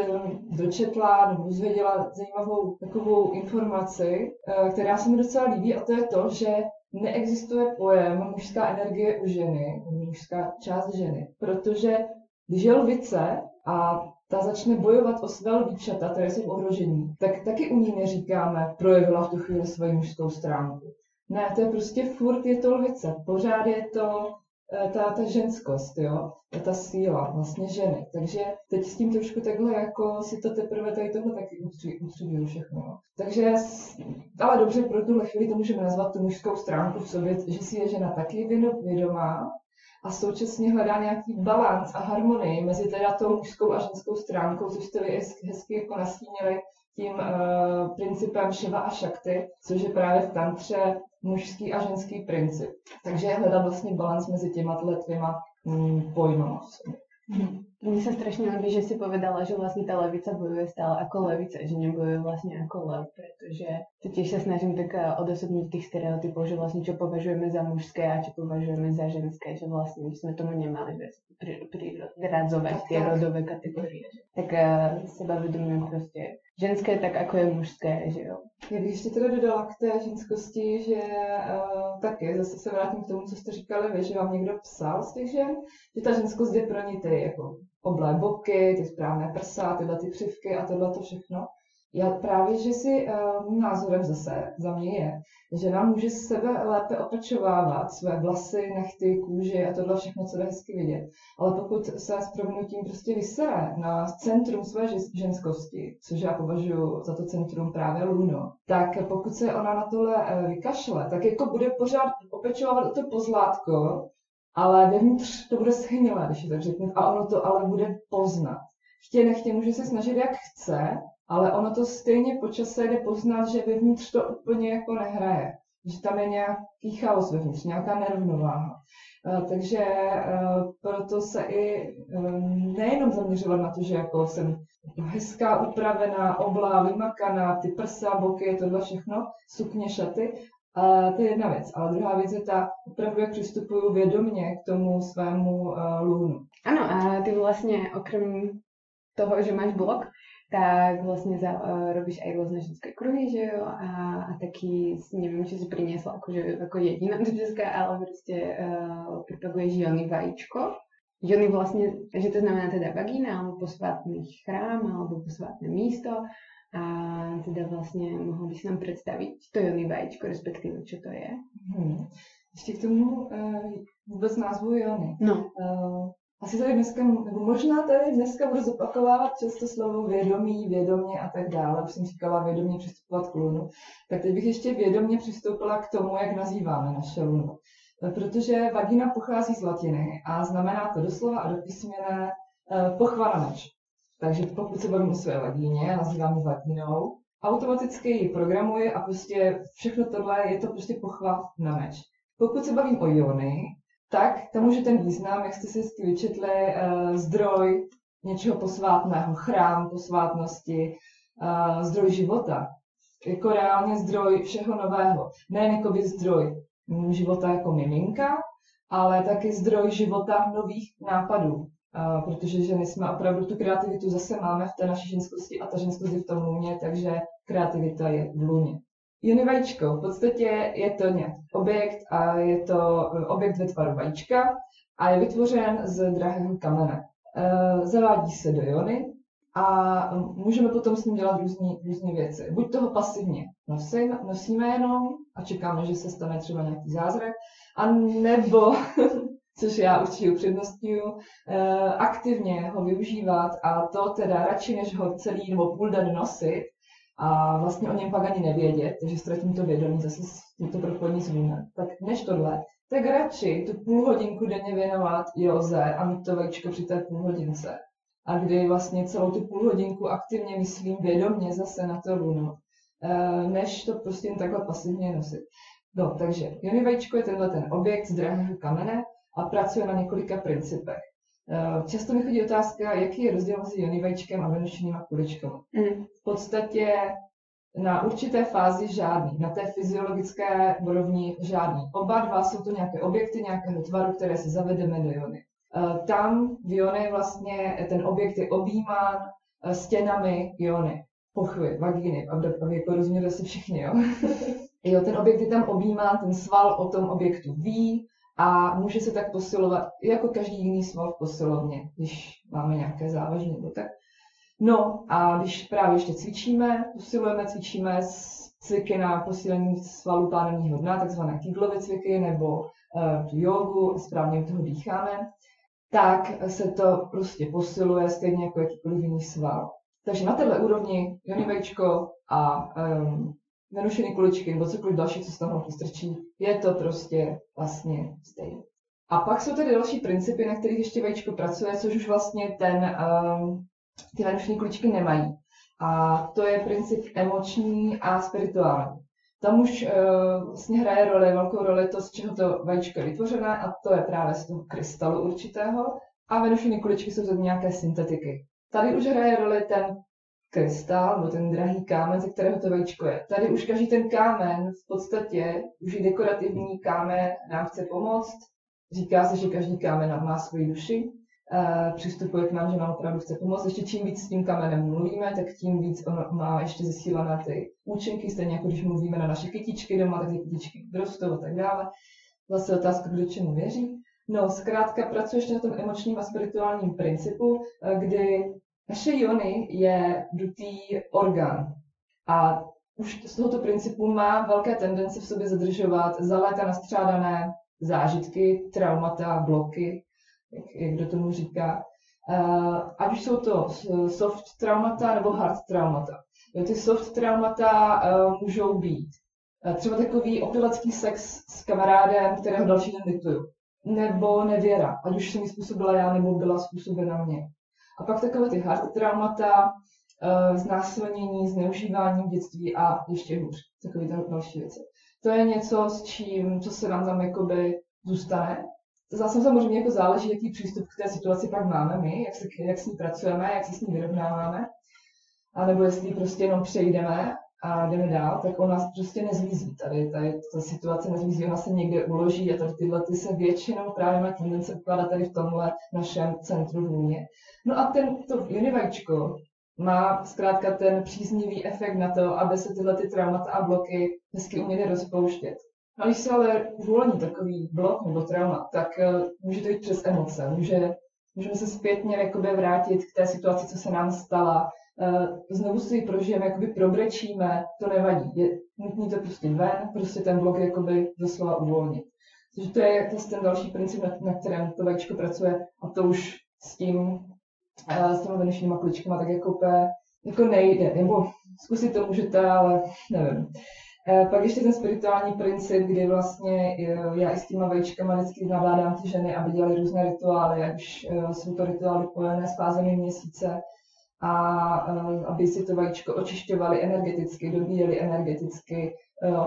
dočetla nebo dozvěděla zajímavou takovou informaci, eh, která se mi docela líbí a to je to, že neexistuje pojem mužská energie u ženy, mužská část ženy, protože když je lvice a ta začne bojovat o své lvíčata, které jsou v ohrožení, tak taky u ní neříkáme, projevila v tu chvíli svoji mužskou stránku. Ne, to je prostě furt je to lvice, pořád je to ta, ta ženskost, jo, ta síla vlastně ženy. Takže teď s tím trošku takhle jako si to teprve tady tohle taky utřiduju všechno. No. Takže, ale dobře, pro tuhle chvíli to můžeme nazvat tu mužskou stránku v sobě, že si je žena taky vědomá a současně hledá nějaký balans a harmonii mezi teda tou mužskou a ženskou stránkou, což jste vy hezky jako nastínili tím uh, principem Shiva a Shakti, což je právě v tantře mužský a ženský princip. Takže je hledat vlastně balans mezi těma dvěma mm, pojmama. Hmm. Mně se strašně líbí, že si povedala, že vlastně ta levica bojuje stále jako levice, že nebojuje vlastně jako lev, protože to tiež sa snažím tak eh, odosobniť tých stereotypov, že vlastne čo považujeme za mužské a čo považujeme za ženské, že vlastne my sme tomu nemali priradzovať pri, tie rodové kategorie. Tak uh, seba vedomím prostě ženské tak, ako je mužské, že jo. Já bych ještě teda dodala k té ženskosti, že uh, taky zase se vrátím k tomu, co jste říkali vy, že vám někdo psal z těch žen, že ta ženskost je pro ně ty jako oblé boky, ty správné prsa, tyhle ty křivky a tohle to všechno. Já právě, že si uh, názorem zase za mě je, že nám může sebe lépe opečovávat své vlasy, nechty, kůži a tohle všechno, co jde hezky vidět. Ale pokud se s proměnutím prostě vysere na centrum své ženskosti, což já považuji za to centrum právě luno, tak pokud se ona na tohle uh, vykašle, tak jako bude pořád opečovávat to pozlátko, ale vevnitř to bude schnilé, když je tak řeknu, a ono to ale bude poznat. Chtě nechtě může se snažit jak chce, ale ono to stejně po čase jde poznat, že vevnitř to úplně jako nehraje. Že tam je nějaký chaos vevnitř, nějaká nerovnováha. Uh, takže uh, proto se i um, nejenom zaměřovat na to, že jako jsem hezká, upravená, oblá, vymakaná, ty prsa, boky, tohle všechno, sukně, šaty, a to je jedna věc. Ale druhá věc je ta, opravdu jak přistupuju vědomně k tomu svému lůnu. Ano, a ty vlastně okrem toho, že máš blog, tak vlastne za, uh, robíš aj rôzne ženské kruhy, že jo, a, a taký, neviem, či si priniesla akože, ako jediná do Česka, ale proste uh, propaguješ Jony vajíčko. Jony vlastne, že to znamená teda vagína, alebo posvátny chrám, alebo posvátne místo. A teda vlastne mohol by si nám predstaviť to Jony vajíčko, respektíve čo to je? Hmm. ještě k tomu uh, vůbec názvu Jony. No. Uh, asi tady dneska, nebo možná tady dneska budu zopakovávat často slovo vědomí, vědomě a tak dále. Už jsem říkala vědomě přistupovat k lunu. Tak teď bych ještě vědomě přistoupila k tomu, jak nazýváme naše luno. Protože vagina pochází z latiny a znamená to doslova a do písmene uh, pochvala meč. Takže pokud se bavím o své vagíně, nazývám ji vagínou, automaticky ji programuji a prostě všechno tohle je to prostě pochva na meč. Pokud se bavím o iony, tak tam už je ten význam, jak jste si hezky vyčetli, uh, zdroj něčeho posvátného, chrám posvátnosti, uh, zdroj života. Jako reálně zdroj všeho nového. Ne jako by zdroj života jako miminka, ale taky zdroj života nových nápadů. Uh, protože ženy jsme opravdu tu kreativitu zase máme v té naší ženskosti a ta ženskost je v tom luně, takže kreativita je v luně. Jony vajíčko, v podstatě je to nějaký objekt a je to eh, objekt ve tvaru vajíčka a je vytvořen z drahého kamene. Eh, zavádí se do jony a můžeme potom s ním dělat různé věci. Buď toho pasivně nosím, nosíme jenom a čekáme, že se stane třeba nějaký zázrak, a nebo, což já určitě upřednostňuji, eh, aktivně ho využívat a to teda radši, než ho celý nebo půl den nosit, a vlastně o něm pak ani nevědět, takže ztratím to vědomí, zase to propojení s víme. Tak než tohle, tak radši tu půl hodinku denně věnovat joze a mít to vajíčko při té půl hodince. A kdy vlastně celou tu půl hodinku aktivně myslím vědomně zase na to luno, eh, než to prostě jen takhle pasivně nosit. No, takže jony vajíčko je tenhle ten objekt z drahého kamene a pracuje na několika principech. Eh, často mi chodí otázka, jaký je rozdíl mezi jonivajčkem a venušeným kuličkou. Mm. V podstatě na určité fázi žádný, na té fyziologické úrovni žádný. Oba dva jsou to nějaké objekty nějakého tvaru, které si zavedeme do jony. Eh, tam v jony vlastně ten objekt je objímán eh, stěnami jony, pochvy, vagíny, aby, aby jako rozuměli si všichni, jo. jo, ten objekt je tam objímán, ten sval o tom objektu ví, a může se tak posilovat jako každý jiný sval v posilovně, když máme nějaké závažné nebo tak. No a když právě ještě cvičíme, posilujeme, cvičíme cviky na posílení svalů pánevního dna, takzvané kýglovy cviky nebo uh, tu jogu, správně toho dýcháme, tak se to prostě posiluje stejně jako jakýkoliv jiný sval. Takže na této úrovni jonivejčko a um, nerušený kuličky nebo cokoliv další, co se tam postrčí, je to prostě vlastně stejné. A pak jsou tady další principy, na kterých ještě vajíčko pracuje, což už vlastně ten, um, ty nerušené kuličky nemají. A to je princip emoční a spirituální. Tam už uh, vlastně hraje roli, velkou roli to, z čeho to vajíčko je vytvořené, a to je právě z toho krystalu určitého. A venušené kuličky jsou to nějaké syntetiky. Tady už hraje roli ten krystal, nebo ten drahý kámen, ze kterého to vajíčko je. Tady už každý ten kámen v podstatě, už i dekorativní kámen nám chce pomoct. Říká se, že každý kámen má svoji duši, Uh, přistupuje k nám, že nám opravdu chce pomoct. Ještě čím víc s tím kamenem mluvíme, tak tím víc on má ještě zesílené ty účinky, stejně jako když mluvíme na naše kytičky doma, tak ty kytičky rostou a tak dále. Zase otázka, kdo čemu věří. No, zkrátka pracuje ještě na tom emočním a spirituálním principu, eh, kdy naše jony je dutý orgán a už z tohoto principu má velké tendence v sobě zadržovat za léta nastřádané zážitky, traumata, bloky, jak, jak kdo tomu říká. Uh, ať už jsou to soft traumata nebo hard traumata. Ty soft traumata uh, můžou být uh, třeba takový opilecký sex s kamarádem, kterého další den diktuju. Nebo nevěra, ať už jsem ji způsobila já, nebo byla způsobena mě. A pak takové ty hard traumata, uh, znásilnění, zneužívání v dětství a ještě hůř, takové další věci. To je něco, s čím, co se nám tam jakoby zůstane. Zase samozřejmě jako záleží, jaký přístup k té situaci pak máme my, jak, se, jak s ní pracujeme, jak se s ní vyrovnáváme. A nebo jestli prostě jenom přejdeme a jdeme dál, tak ona prostě nezmizí. Tady, tady ta situace nezmizí, ona se někde uloží a tady tyhle ty se většinou právě má tendence ukládat tady v tomhle našem centru vůně. No a ten, to univačko má zkrátka ten příznivý efekt na to, aby se tyhle ty traumata a bloky hezky uměly rozpouštět. A když se ale uvolní takový blok nebo trauma, tak uh, může to jít přes emoce. Může, můžeme se zpětně vrátit k té situaci, co se nám stala. Uh, znovu si ji prožijeme, jakoby probrečíme, to nevadí. Je nutný to prostě ven, prostě ten blok jakoby doslova uvolnit. Takže to je to ten další princip, na, na kterém to vajíčko pracuje a to už s tím, s těma venušníma kličkama tak jako úplně jako nejde, nebo zkusit to můžete, ale nevím. Eh, pak ještě ten spirituální princip, kdy vlastně eh, já i s těma vajíčkama vždycky navládám ty ženy, aby dělali různé rituály, jak už eh, jsou to rituály spojené s fázemi měsíce, a aby si to vajíčko očišťovali energeticky, dobíjeli energeticky.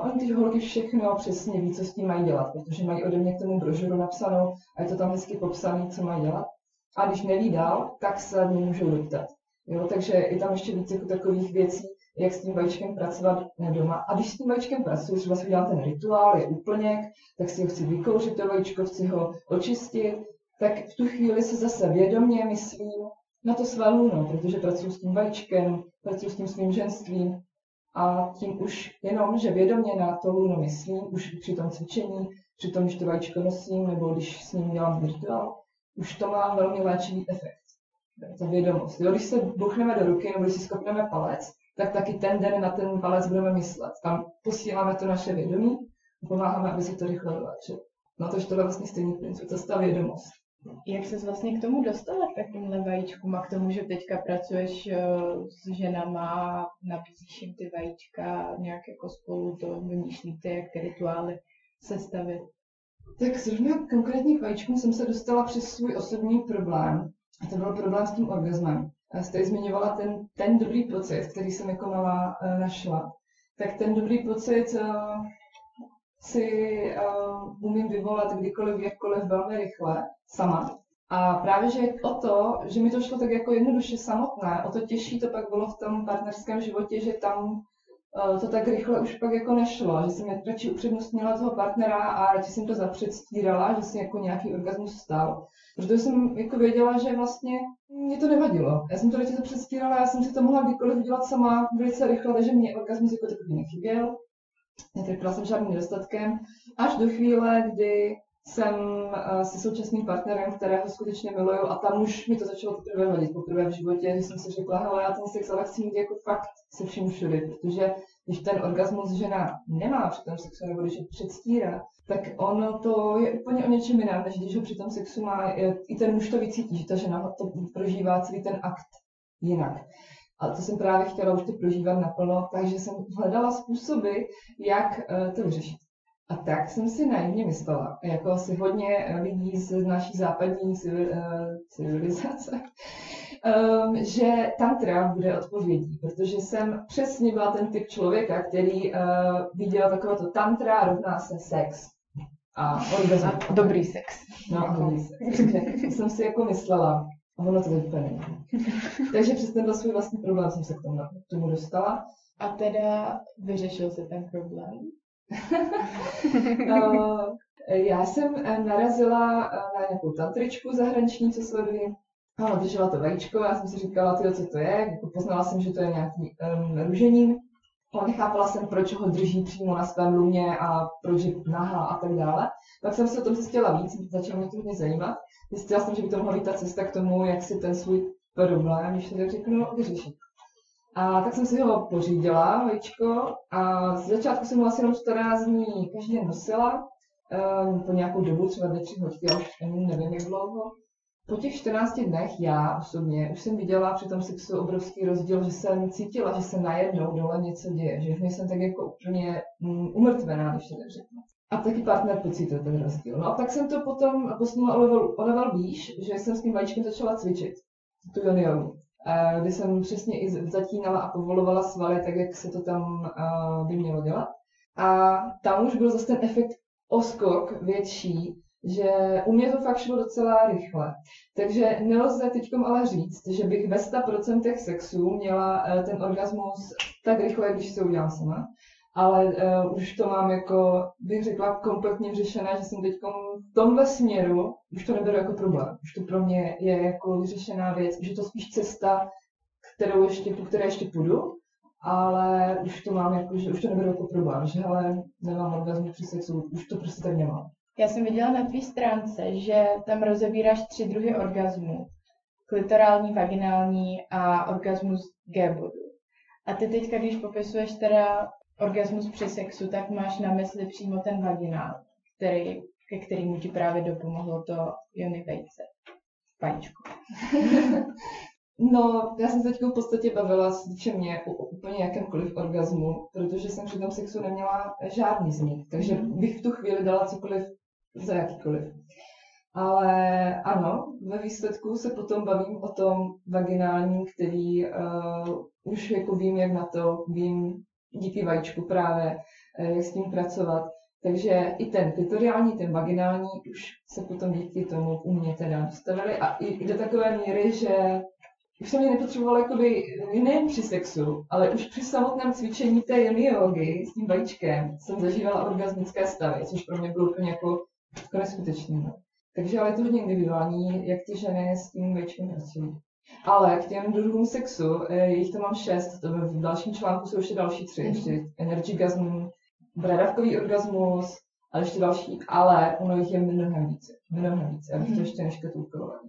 Oni ty holky všechno přesně ví, co s tím mají dělat, protože mají ode mě k tomu brožuru napsanou a je to tam hezky popsané, co mají dělat. A když neví dál, tak se mě můžou doptat. Jo, takže je tam ještě víc jako takových věcí, jak s tím vajíčkem pracovat doma. A když s tím vajíčkem pracuji, třeba si udělám ten rituál, je úplněk, tak si ho chci vykouřit, to vajíčko, chci ho očistit, tak v tu chvíli se zase vědomě myslím na to své luno, protože pracuji s tím vajíčkem, pracuji s tím svým ženstvím a tím už jenom, že vědomě na to luno myslím, už při tom cvičení, při tom, když to vajíčko nosím, nebo když s ním dělám rituál, už to má velmi léčivý efekt. Ta vědomost. Jo, když se buchneme do ruky nebo když si skopneme palec, tak taky ten den na ten palec budeme myslet. Tam posíláme to naše vědomí a pomáháme, aby se to rychle vyléčilo. No to, že je vlastně stejný princip, to je ta vědomost. Jak se vlastně k tomu dostala, k takovýmhle vajíčkům a k tomu, že teďka pracuješ eh, s ženama, nabízíš jim ty vajíčka, nějak jako spolu to vymýšlíte, jak ty rituály sestavit? Tak zrovna konkrétní vajíčkům jsem se dostala přes svůj osobní problém. A to byl problém s tím orgasmem jste zmiňovala ten, ten dobrý pocit, který jsem jako malá uh, našla, tak ten dobrý pocit uh, si uh, umím vyvolat kdykoliv, jakkoliv velmi rychle, sama. A právě, že o to, že mi to šlo tak jako jednoduše samotné, o to těžší to pak bylo v tom partnerském životě, že tam uh, to tak rychle už pak jako nešlo, že jsem radši upřednostnila toho partnera a radši jsem to zapředstírala, že si jako nějaký orgasmus stal. Protože jsem jako věděla, že vlastně mě to nevadilo. Já jsem to radši přestírala, já jsem si to mohla kdykoliv dělat sama velice rychle, takže mě orgasmus jako takový nechyběl. Netrpěla jsem žádným nedostatkem. Až do chvíle, kdy jsem uh, se současným partnerem, kterého skutečně miluju a tam už mi to začalo teprve vadit poprvé v životě, že jsem si řekla, hele, já ten sex ale chci mít jako fakt se vším všude, protože když ten orgasmus žena nemá při tom sexu nebo když ho předstírá, tak ono to je úplně o něčem jiném, než když ho při tom sexu má, i ten muž to vycítí, že ta žena to prožívá celý ten akt jinak. A to jsem právě chtěla už to prožívat naplno, takže jsem hledala způsoby, jak eh, to vyřešit. A tak jsem si naivně myslela, jako asi hodně lidí z naší západní eh, civilizace, um, že tantra bude odpovědí, protože jsem přesně byla ten typ člověka, který uh, viděl takové to tantra rovná se sex. A. A dobrý sex. No, a dobrý sex. Takže jsem si jako myslela, a ono to úplně. Takže přes ten svůj vlastní problém jsem se k tomu, k tomu dostala. A teda vyřešil se ten problém? uh, já jsem narazila na nějakou tantričku zahraniční, co sleduji, ano, držela to vajíčko, já jsem si říkala, tyjo, co to je, jako poznala jsem, že to je nějaký um, ružením, ale nechápala jsem, proč ho drží přímo na svém luně a proč je nahá a tak dále. Tak jsem se o tom zjistila víc, začalo mě to mě zajímat. Zjistila jsem, že by to mohla být ta cesta k tomu, jak si ten svůj problém, když to tak řeknu, vyřešit. A tak jsem si ho pořídila, vajíčko, a z začátku jsem ho asi jenom 14 dní každý den nosila, um, po nějakou dobu, třeba 2-3 hodiny, já už ani nevím, jak dlouho. Po těch 14 dnech já osobně už jsem viděla při tom sexu obrovský rozdíl, že jsem cítila, že se najednou dole něco děje, že jsem tak jako úplně um, umrtvená, když to tak řeknu. A taky partner pocítil ten rozdíl. No a tak jsem to potom posunula o level, o level výš, že jsem s tím vajíčkem začala cvičit, tu jonionu. Kdy jsem přesně i zatínala a povolovala svaly, tak jak se to tam by mělo dělat. A tam už byl zase ten efekt oskok větší, že u mě to fakt šlo docela rychle. Takže nelze teď ale říct, že bych ve 100% sexu měla eh, ten orgasmus tak rychle, když se udělám sama. Ale uh, už to mám jako, bych řekla, kompletně vyřešené, že jsem teď v tomhle směru, už to neberu jako problém. Už to pro mě je jako vyřešená věc, že to spíš cesta, kterou ještě, po které ještě půjdu, ale už to mám jako, že už to neberu jako problém, že ale nemám orgasmus při sexu, už to prostě tak nemám. Já jsem viděla na tvý stránce, že tam rozebíráš tři druhy orgazmu. Klitorální, vaginální a orgasmus G-bodu. A ty teďka, když popisuješ teda orgasmus při sexu, tak máš na mysli přímo ten vaginál, který ke kterému ti právě dopomohlo to Jony vejce. Vajíčko. No, já jsem se teď v podstatě bavila s týče mě o úplně jakémkoliv orgazmu, protože jsem při tom sexu neměla žádný z nich, takže Mhm. bych v tu chvíli dala cokoliv za jakýkoliv. Ale ano, ve výsledku se potom bavím o tom vaginálním, který uh, už jako vím, jak na to, vím díky vajíčku právě, uh, jak s tím pracovat. Takže i ten klitoriální, ten vaginální už se potom díky tomu u mě teda dostavili a i, i do takové míry, že už jsem je nepotřebovala jakoby nejen při sexu, ale už při samotném cvičení té jogy s tím vajíčkem jsem zažívala orgasmické stavy, což pro mě bylo úplně jako, jako neskutečné. No. Takže ale je to hodně individuální, jak ty ženy s tím vajíčkem pracují. Ale k těm druhům sexu, eh, jich to mám šest, to v dalším článku jsou ještě další tři, ještě energygasm, bradavkový orgasmus a ještě další, ale ono jich je mnohem více, mnohem více, abych to ještě neškatulkovala.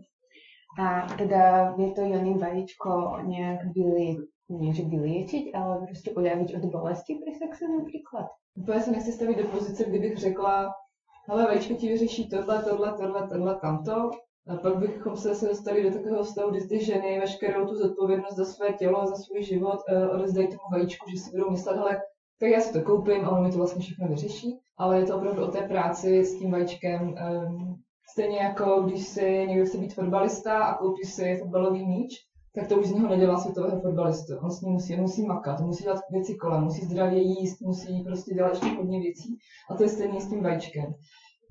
A teda vie to Jonin vajíčko nejak vylie, nie že vyliečiť, ale prostě uľaviť od bolesti pri sexe napríklad? Úplně se nechci stavit do pozice, kdybych řekla, hele, vajíčko ti vyřeší tohle, tohle, tohle, tohle, tamto. A pak bychom se dostali do takového stavu, kdy ty ženy veškerou tu zodpovědnost za své tělo, za svůj život uh, odezdají tomu vajíčku, že si budou myslet, hele, tak já si to koupím a ono mi to vlastně všechno vyřeší. Ale je to opravdu o té práci s tím vajíčkem. Um, stejně jako když si někdo chce být fotbalista a koupí si fotbalový míč, tak to už z něho nedělá světového fotbalistu. On s ním musí, musí makat, musí dělat věci kolem, musí zdravě jíst, musí prostě dělat ještě hodně věcí. A to je stejné s tím vajíčkem.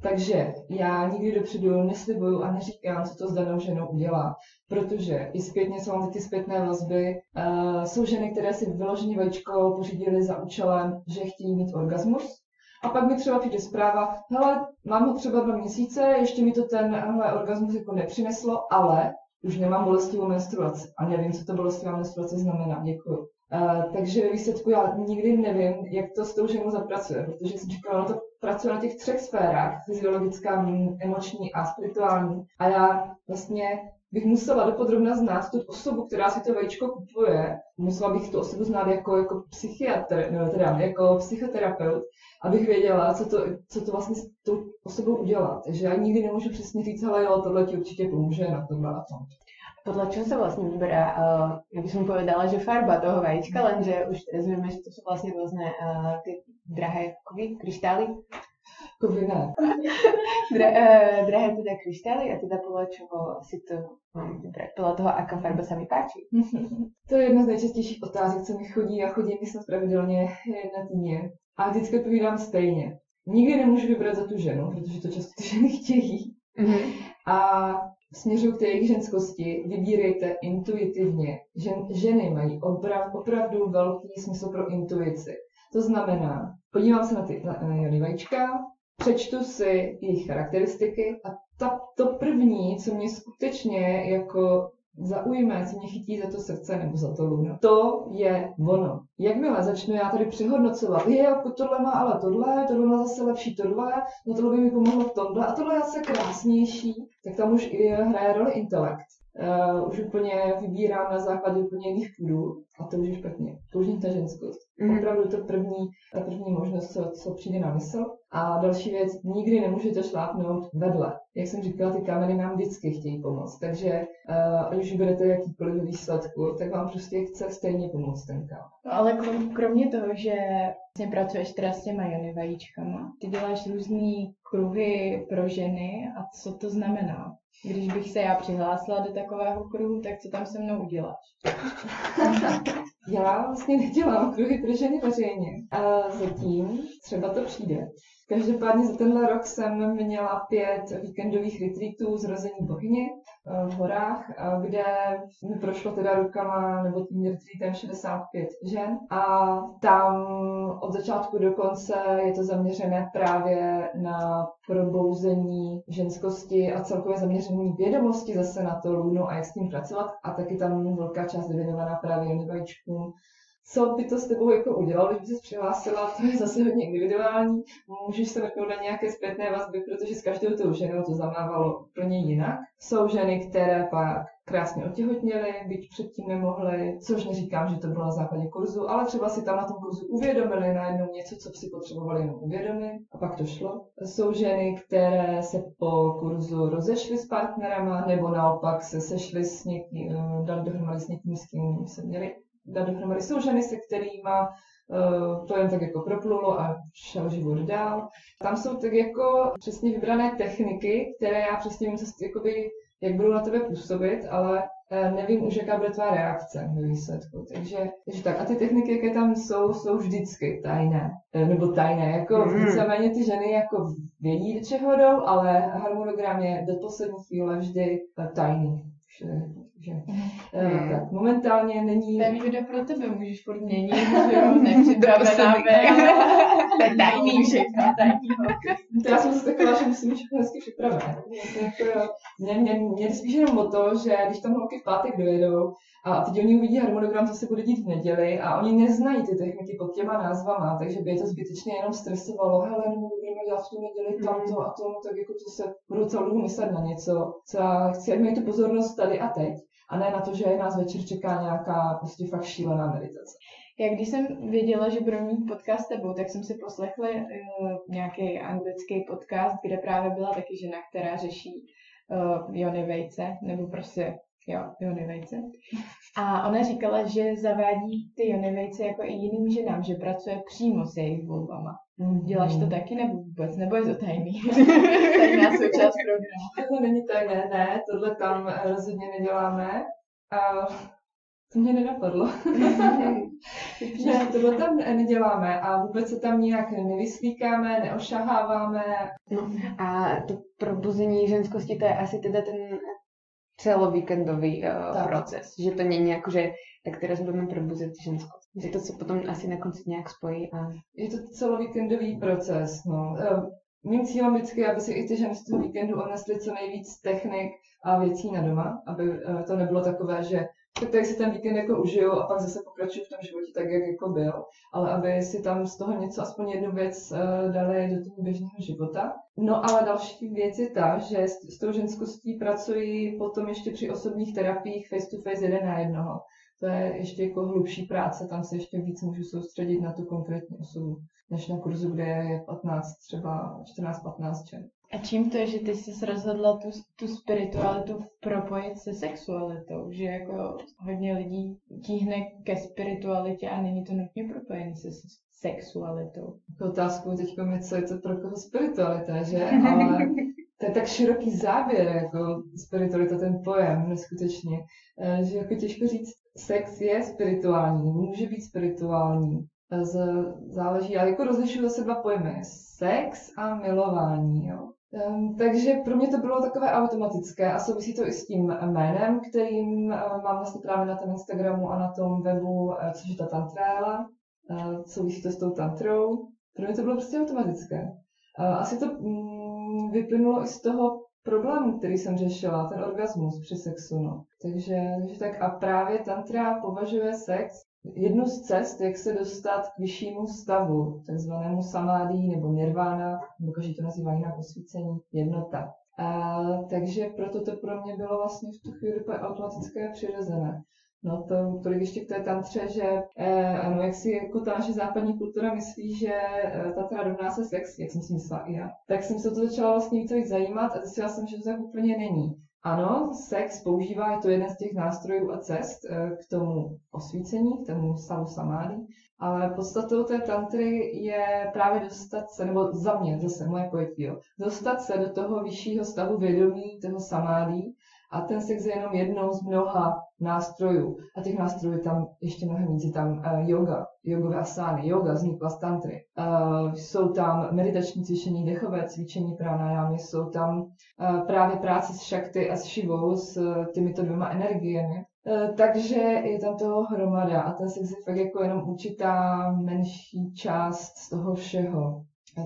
Takže já nikdy dopředu neslibuju a neříkám, co to s danou ženou udělá, protože i zpětně jsou mám ty zpětné vazby. Uh, jsou ženy, které si vyloženě vajíčko pořídily za účelem, že chtějí mít orgasmus, a pak mi třeba přijde zpráva, hele, mám ho třeba dva měsíce, ještě mi to ten orgasmus jako nepřineslo, ale už nemám bolestivou menstruaci a nevím, co to bolestivá menstruace znamená. Děkuju. Uh, takže výsledku já nikdy nevím, jak to s tou ženou zapracuje, protože jsem říkala, ono to pracuje na těch třech sférách, fyziologická, emoční a spirituální. A já vlastně bych musela dopodrobna znát tu osobu, která si to vajíčko kupuje. Musela bych tu osobu znát jako, jako psychiatr, no, teda jako psychoterapeut, abych věděla, co to, co to vlastně s tou osobou udělá. Takže já nikdy nemůžu přesně říct, ale jo, tohle ti určitě pomůže na tohle a tom. Podľa čoho sa vlastne vyberá, uh, ja by som povedala, že farba toho vajíčka, lenže už teraz vieme, že to sú vlastne rôzne uh, tie drahé kovy, kryštály. Dra, uh, drahé teda kryštály a teda podľa čoho si to? Podľa toho, aká farba sa mi páči. To je jedna z nejčastějších otázek, co mi chodí a chodí mi snad pravidelně na týdně. A vždycky odpovídám stejně. Nikdy nemůžu vybrat za tu ženu, protože to často ty ženy chtějí. Mm-hmm. A směřuju k té jejich ženskosti, vybírejte intuitivně. Žen, ženy mají oprav, opravdu velký smysl pro intuici. To znamená, podívám se na ty na, na vajíčka, přečtu si jejich charakteristiky a ta, to první, co mě skutečně jako zaujme, co mě chytí za to srdce nebo za to luno. To je ono. Jakmile začnu já tady přehodnocovat, je, jako tohle má ale tohle, tohle má zase lepší tohle, no tohle by mi pomohlo v tomhle a tohle je zase krásnější, tak tam už i hraje roli intelekt. Uh, už úplně vybírám na základě úplně jiných půdů a to už je špatně. To už není ta ženskost. Mhm. Opravdu to první, ta první možnost, co, co přijde na mysl. A další věc, nikdy nemůžete šlápnout vedle. Jak jsem říkala, ty kameny nám vždycky chtějí pomoct. Takže uh, ať už budete jakýkoliv výsledku, tak vám prostě chce stejně pomoct ten kámen. No ale krom, kromě toho, že vlastně pracuješ teda s těma jony vajíčkama, ty děláš různý kruhy pro ženy a co to znamená? Když bych se já přihlásila do takového kruhu, tak co tam se mnou uděláš? Já vlastně nedělám kruhy pro ženy veřejně. A zatím třeba to přijde. Každopádně za tenhle rok jsem měla pět víkendových retreatů zrození bohyně eh, v horách, eh, kde mi prošlo teda rukama nebo tím retreatem 65 žen. A tam od začátku do konce je to zaměřené právě na probouzení ženskosti a celkově zaměření vědomosti zase na to luno a jak s tím pracovat. A taky tam velká část je věnovaná právě jen co by to s tebou jako udělalo, když by se přihlásila, to je zase hodně individuální. Můžeš se vrknout na nějaké zpětné vazby, protože s každou tou ženou to zamávalo úplně jinak. Jsou ženy, které pak krásně otěhotněli, byť předtím nemohli, což neříkám, že to bylo na základě kurzu, ale třeba si tam na tom kurzu uvědomili najednou něco, co si potřebovali jenom uvědomit a pak to šlo. Jsou ženy, které se po kurzu rozešly s partnerama nebo naopak se sešly s někým, eh, dali dohromady s někým, s kým se měli dát dohromady. Jsou ženy, se kterými uh, to jen tak jako proplulo a šel život dál. Tam jsou tak jako přesně vybrané techniky, které já přesně vím, jakoby, jak budou na tebe působit, ale uh, nevím už, jaká bude tvá reakce ve výsledku. Takže, takže tak. A ty techniky, jaké tam jsou, jsou vždycky tajné. Uh, nebo tajné, jako mm. víceméně ty ženy jako vědí, do čeho jdou, ale harmonogram je do poslední chvíle vždy tajný. Že, mm. tak momentálně není... To je výhoda pro tebe, můžeš furt měnit, že jo, nepřipravená To je tajný všechno. Já jsem se taková, že musím být všechno hezky připravené. Jako, mě, mě, mě spíš jenom o to, že když tam holky v pátek dojedou a teď oni uvidí harmonogram, co se bude dít v neděli a oni neznají ty techniky pod těma názvama, takže by je to zbytečně jenom stresovalo. Hele, nebo budeme dělat v tu neděli tamto a to, tak jako to se budu celou dobu myslet na něco, co já chci, ať mají tu pozornost tady a teď a ne na to, že nás večer čeká nějaká prostě fakt šílená meditace. Já když jsem věděla, že budu mít podcast s tebou, tak jsem si poslechla uh, nějaký anglický podcast, kde právě byla taky žena, která řeší uh, Jony Vejce, nebo prostě jo, Jony Vejce. A ona říkala, že zavádí ty Jony Vejce jako i jiným ženám, že pracuje přímo s jejich volbama. Mm-hmm. Děláš to taky nebo vůbec? Nebo je to tajný? Tajná součást programu. To není tajné, ne, tohle tam rozhodně neděláme. A to mě nenapadlo. že tohle tam neděláme a vůbec se tam nijak nevyslíkáme, neošaháváme. No a to probuzení ženskosti, to je asi teda ten celovíkendový uh, proces. Že to není jako, že tak teraz budeme probuzet ženskost. Že to se potom asi na konci nějak spojí. A... Je to celovíkendový proces. No. Uh, mým cílem vždycky je, aby si i ty ženy z toho víkendu odnesly co nejvíc technik a věcí na doma, aby uh, to nebylo takové, že tak tady si ten víkend jako užiju a pak zase pokračuju v tom životě tak, jak jako byl, ale aby si tam z toho něco, aspoň jednu věc uh, dali do toho běžného života. No ale další věc je ta, že s, s tou ženskostí pracuji potom ještě při osobních terapiích face to face jeden na jednoho. To je ještě jako hlubší práce, tam se ještě víc můžu soustředit na tu konkrétní osobu, než na kurzu, kde je 15, třeba 14-15 žen. A čím to je, že ty jsi rozhodla tu, tu spiritualitu propojit se sexualitou? Že jako hodně lidí tíhne ke spiritualitě a není to nutně propojené se sexualitou. Otázkou teď je, co je to pro koho spiritualita, že? Ale to je tak široký záběr, jako spiritualita, ten pojem, neskutečně, eh, že jako těžko říct, sex je spirituální, může být spirituální, z, záleží, ale jako rozlišuju zase dva pojmy, sex a milování, jo. Um, takže pro mě to bylo takové automatické a souvisí to i s tím jménem, kterým uh, mám vlastně právě na tom Instagramu a na tom webu, uh, což je ta tantrála. Uh, souvisí to s tou tantrou. Pro mě to bylo prostě automatické. Asi to um, vyplynulo i z toho problému, který jsem řešila, ten orgasmus při sexu. No. Takže, takže tak a právě tantra považuje sex jednu z cest, jak se dostat k vyššímu stavu, takzvanému samádí nebo nirvána, nebo každý to nazývá jinak osvícení, jednota. A, takže proto to pro mě bylo vlastně v tu chvíli automatické a přirozené. No to tolik ještě k té tantře, že eh, ano, jak si jako ta naše západní kultura myslí, že eh, tantra rovná se sex, jak jsem si myslela i já, tak jsem se to začala vlastně více zajímat a zjistila jsem, že to tak úplně není. Ano, sex používá, je to jeden z těch nástrojů a cest eh, k tomu osvícení, k tomu stavu samády, ale podstatou té tantry je právě dostat se, nebo za mě zase moje pojetí, jo, dostat se do toho vyššího stavu vědomí, toho samády, a ten sex je jenom jednou z mnoha nástrojů. A těch nástrojů tam ještě mnohem víc. Je tam uh, yoga, jogové asány, yoga vznikla z tantry. Uh, jsou tam meditační cvičení, dechové cvičení pranajámy, jsou tam uh, právě práce s šakty a s šivou, s uh, těmito dvěma energiemi. Takže je tam toho hromada a ten sex je fakt jako jenom určitá menší část z toho všeho.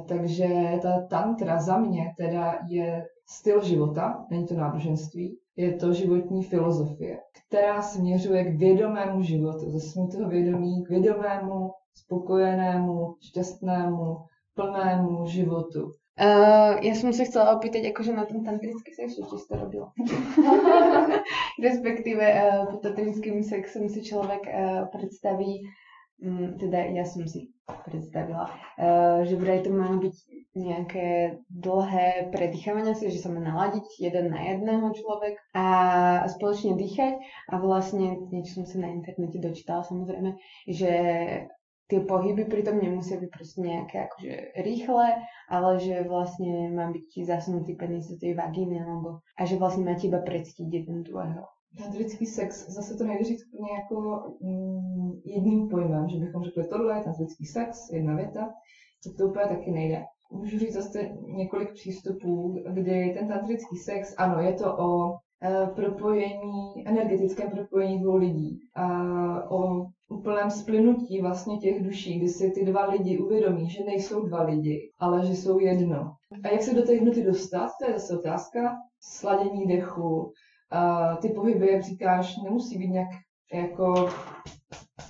Takže ta tantra za mě teda je styl života, není to náboženství, je to životní filozofie, která směřuje k vědomému životu, ze smutného vědomí k vědomému, spokojenému, šťastnému, plnému životu. Uh, ja som sa chcela opýtať akože na ten tantrický sex, si to robila. Respektíve uh, pod tantrickým sexom si človek uh, predstaví, um, teda ja som si predstavila, uh, že vraj to má byť nejaké dlhé predýchavanie si, že sa má naladiť jeden na jedného človek a spoločne dýchať a vlastne niečo som sa na internete dočítala samozrejme, že tie pohyby pritom nemusia byť proste nejaké akože rýchle, ale že vlastne má byť zasunutý penis do tej vagíny alebo, a že vlastne máte iba precítiť jeden druhého. Tantrický sex, zase to nejde říct úplně jako mm, jedním pojmem, že bychom řekli, tohle je tantrický sex, jedna věta, to, to úplně taky nejde. Můžu říct zase několik přístupů, kdy ten tantrický sex, ano, je to o e, propojení, energetickém propojení dvou lidí a o úplném splynutí vlastně těch duší, kdy si ty dva lidi uvědomí, že nejsou dva lidi, ale že jsou jedno. A jak se do té jednoty dostat, to je zase otázka. Sladění dechu, a ty pohyby, jak říkáš, nemusí být nějak jako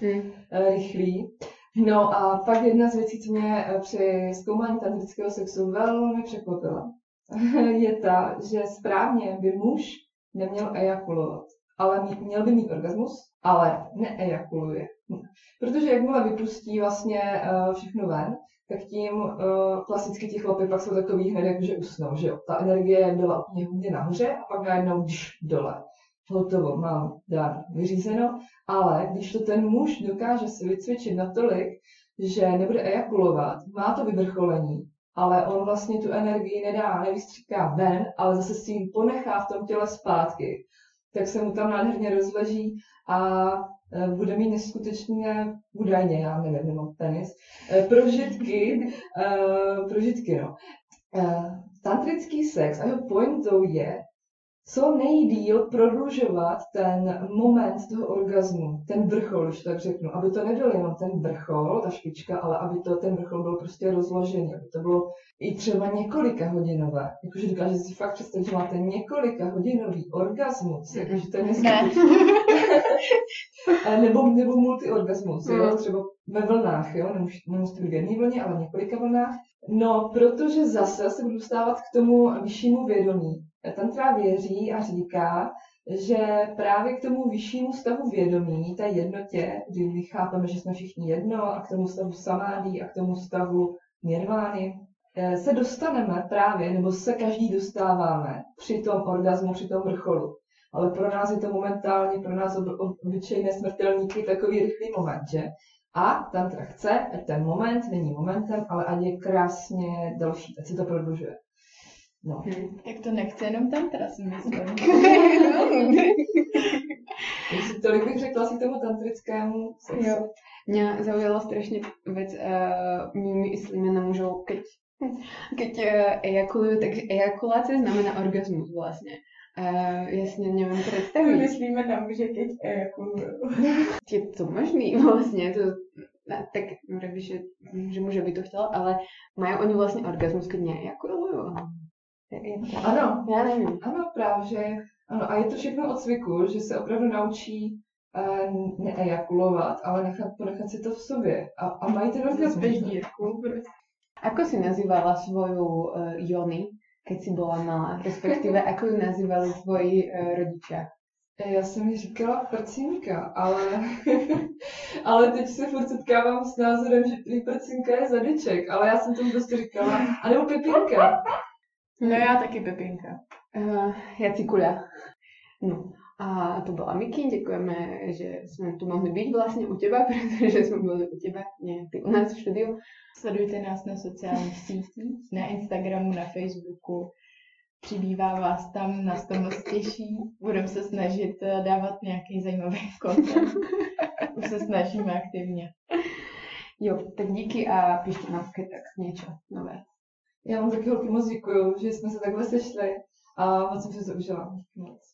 hmm. rychlý. No a pak jedna z věcí, co mě eh, při zkoumání tantrického sexu velmi překvapila, je ta, že správně by muž neměl ejakulovat ale měl by mít orgasmus, ale neejakuluje. Protože jakmile vypustí vlastně uh, všechno ven, tak tím uh, klasicky ti chlapy pak jsou takový hned jakože usnou, že jo. Ta energie byla úplně hodně nahoře a pak najednou dš, dole. Hotovo, mám dár vyřízeno, ale když to ten muž dokáže si vycvičit natolik, že nebude ejakulovat, má to vyvrcholení, ale on vlastně tu energii nedá, nevystříká ven, ale zase si ji ponechá v tom těle zpátky, tak se mu tam nádherně rozleží a bude mít neskutečně, údajně, já nevím, nemám tenis, e, prožitky, e, prožitky, no. Tantrický sex a jeho pointou je co nejdíl prodlužovat ten moment toho orgazmu, ten vrchol, když tak řeknu, aby to nebyl jenom ten vrchol, ta špička, ale aby to ten vrchol byl prostě rozložený, aby to bylo i třeba několika hodinové. Jakože dokážete si fakt představit, že máte několika hodinový orgasmus, jakože to je neskutečné. nebo, nebo multiorgasmus, mm. jo, třeba ve vlnách, jo, nemusí, nemusí být v jedné vlně, ale v několika vlnách. No, protože zase se budu dostávat k tomu vyššímu vědomí. Tantra věří a říká, že právě k tomu vyššímu stavu vědomí, té jednotě, kdy my chápeme, že jsme všichni jedno, a k tomu stavu samádí a k tomu stavu nirvány, eh, se dostaneme právě, nebo se každý dostáváme při tom orgazmu, při tom vrcholu. Ale pro nás je to momentálně, pro nás obyčejné smrtelníky takový rychlý moment, že? A tantra chce, ať ten moment není momentem, ale ať je krásně další, ať se to prodlužuje. No. Tak to nechce jenom tantra, si myslím. Tolik bych řekla si tomu tantrickému sexu. Jo. Mě zaujala strašně věc, uh, my myslíme na mužov, keď, keď uh, ejakulujú, takže ejakulace znamená orgasmus vlastně. Uh, jasně nevím představit. Myslíme na muže, keď ejakulujú. Je to možný vlastně, to, tak no, že, že muže by to chtěl, ale mají oni vlastně orgasmus, keď Ano, já nevím. Ano, právě, že ano, a je to všechno od cviku, že se opravdu naučí uh, neejakulovat, ale nechat, ponechat si to v sobě. A, a mají ten orgasmus. Ako si nazývala svoju uh, Jony, keď si byla malá? Respektive, ako ji nazývali tvoji uh, rodiče? Já jsem mi říkala prcinka, ale, ale teď se furt setkávám s názorem, že prý prcinka je zadeček, ale já jsem tomu prostě říkala, anebo pepinka. No já taky Pepinka. Uh, já Cikulia. No. A to byla Miki, děkujeme, že jsme tu mohli být vlastně u těba, protože jsme byli u těba, ne ty u nás v studiu. Sledujte nás na sociálních sítích, na Instagramu, na Facebooku. Přibývá vás tam, nás to moc těší. Budeme se snažit eh, dávat nějaký zajímavý content. Už se snažíme aktivně. Jo, tak díky a pište nám tak něco nové. Já vám taky holky moc děkuju, že jsme se takhle sešli a moc jsem si to užila. Moc.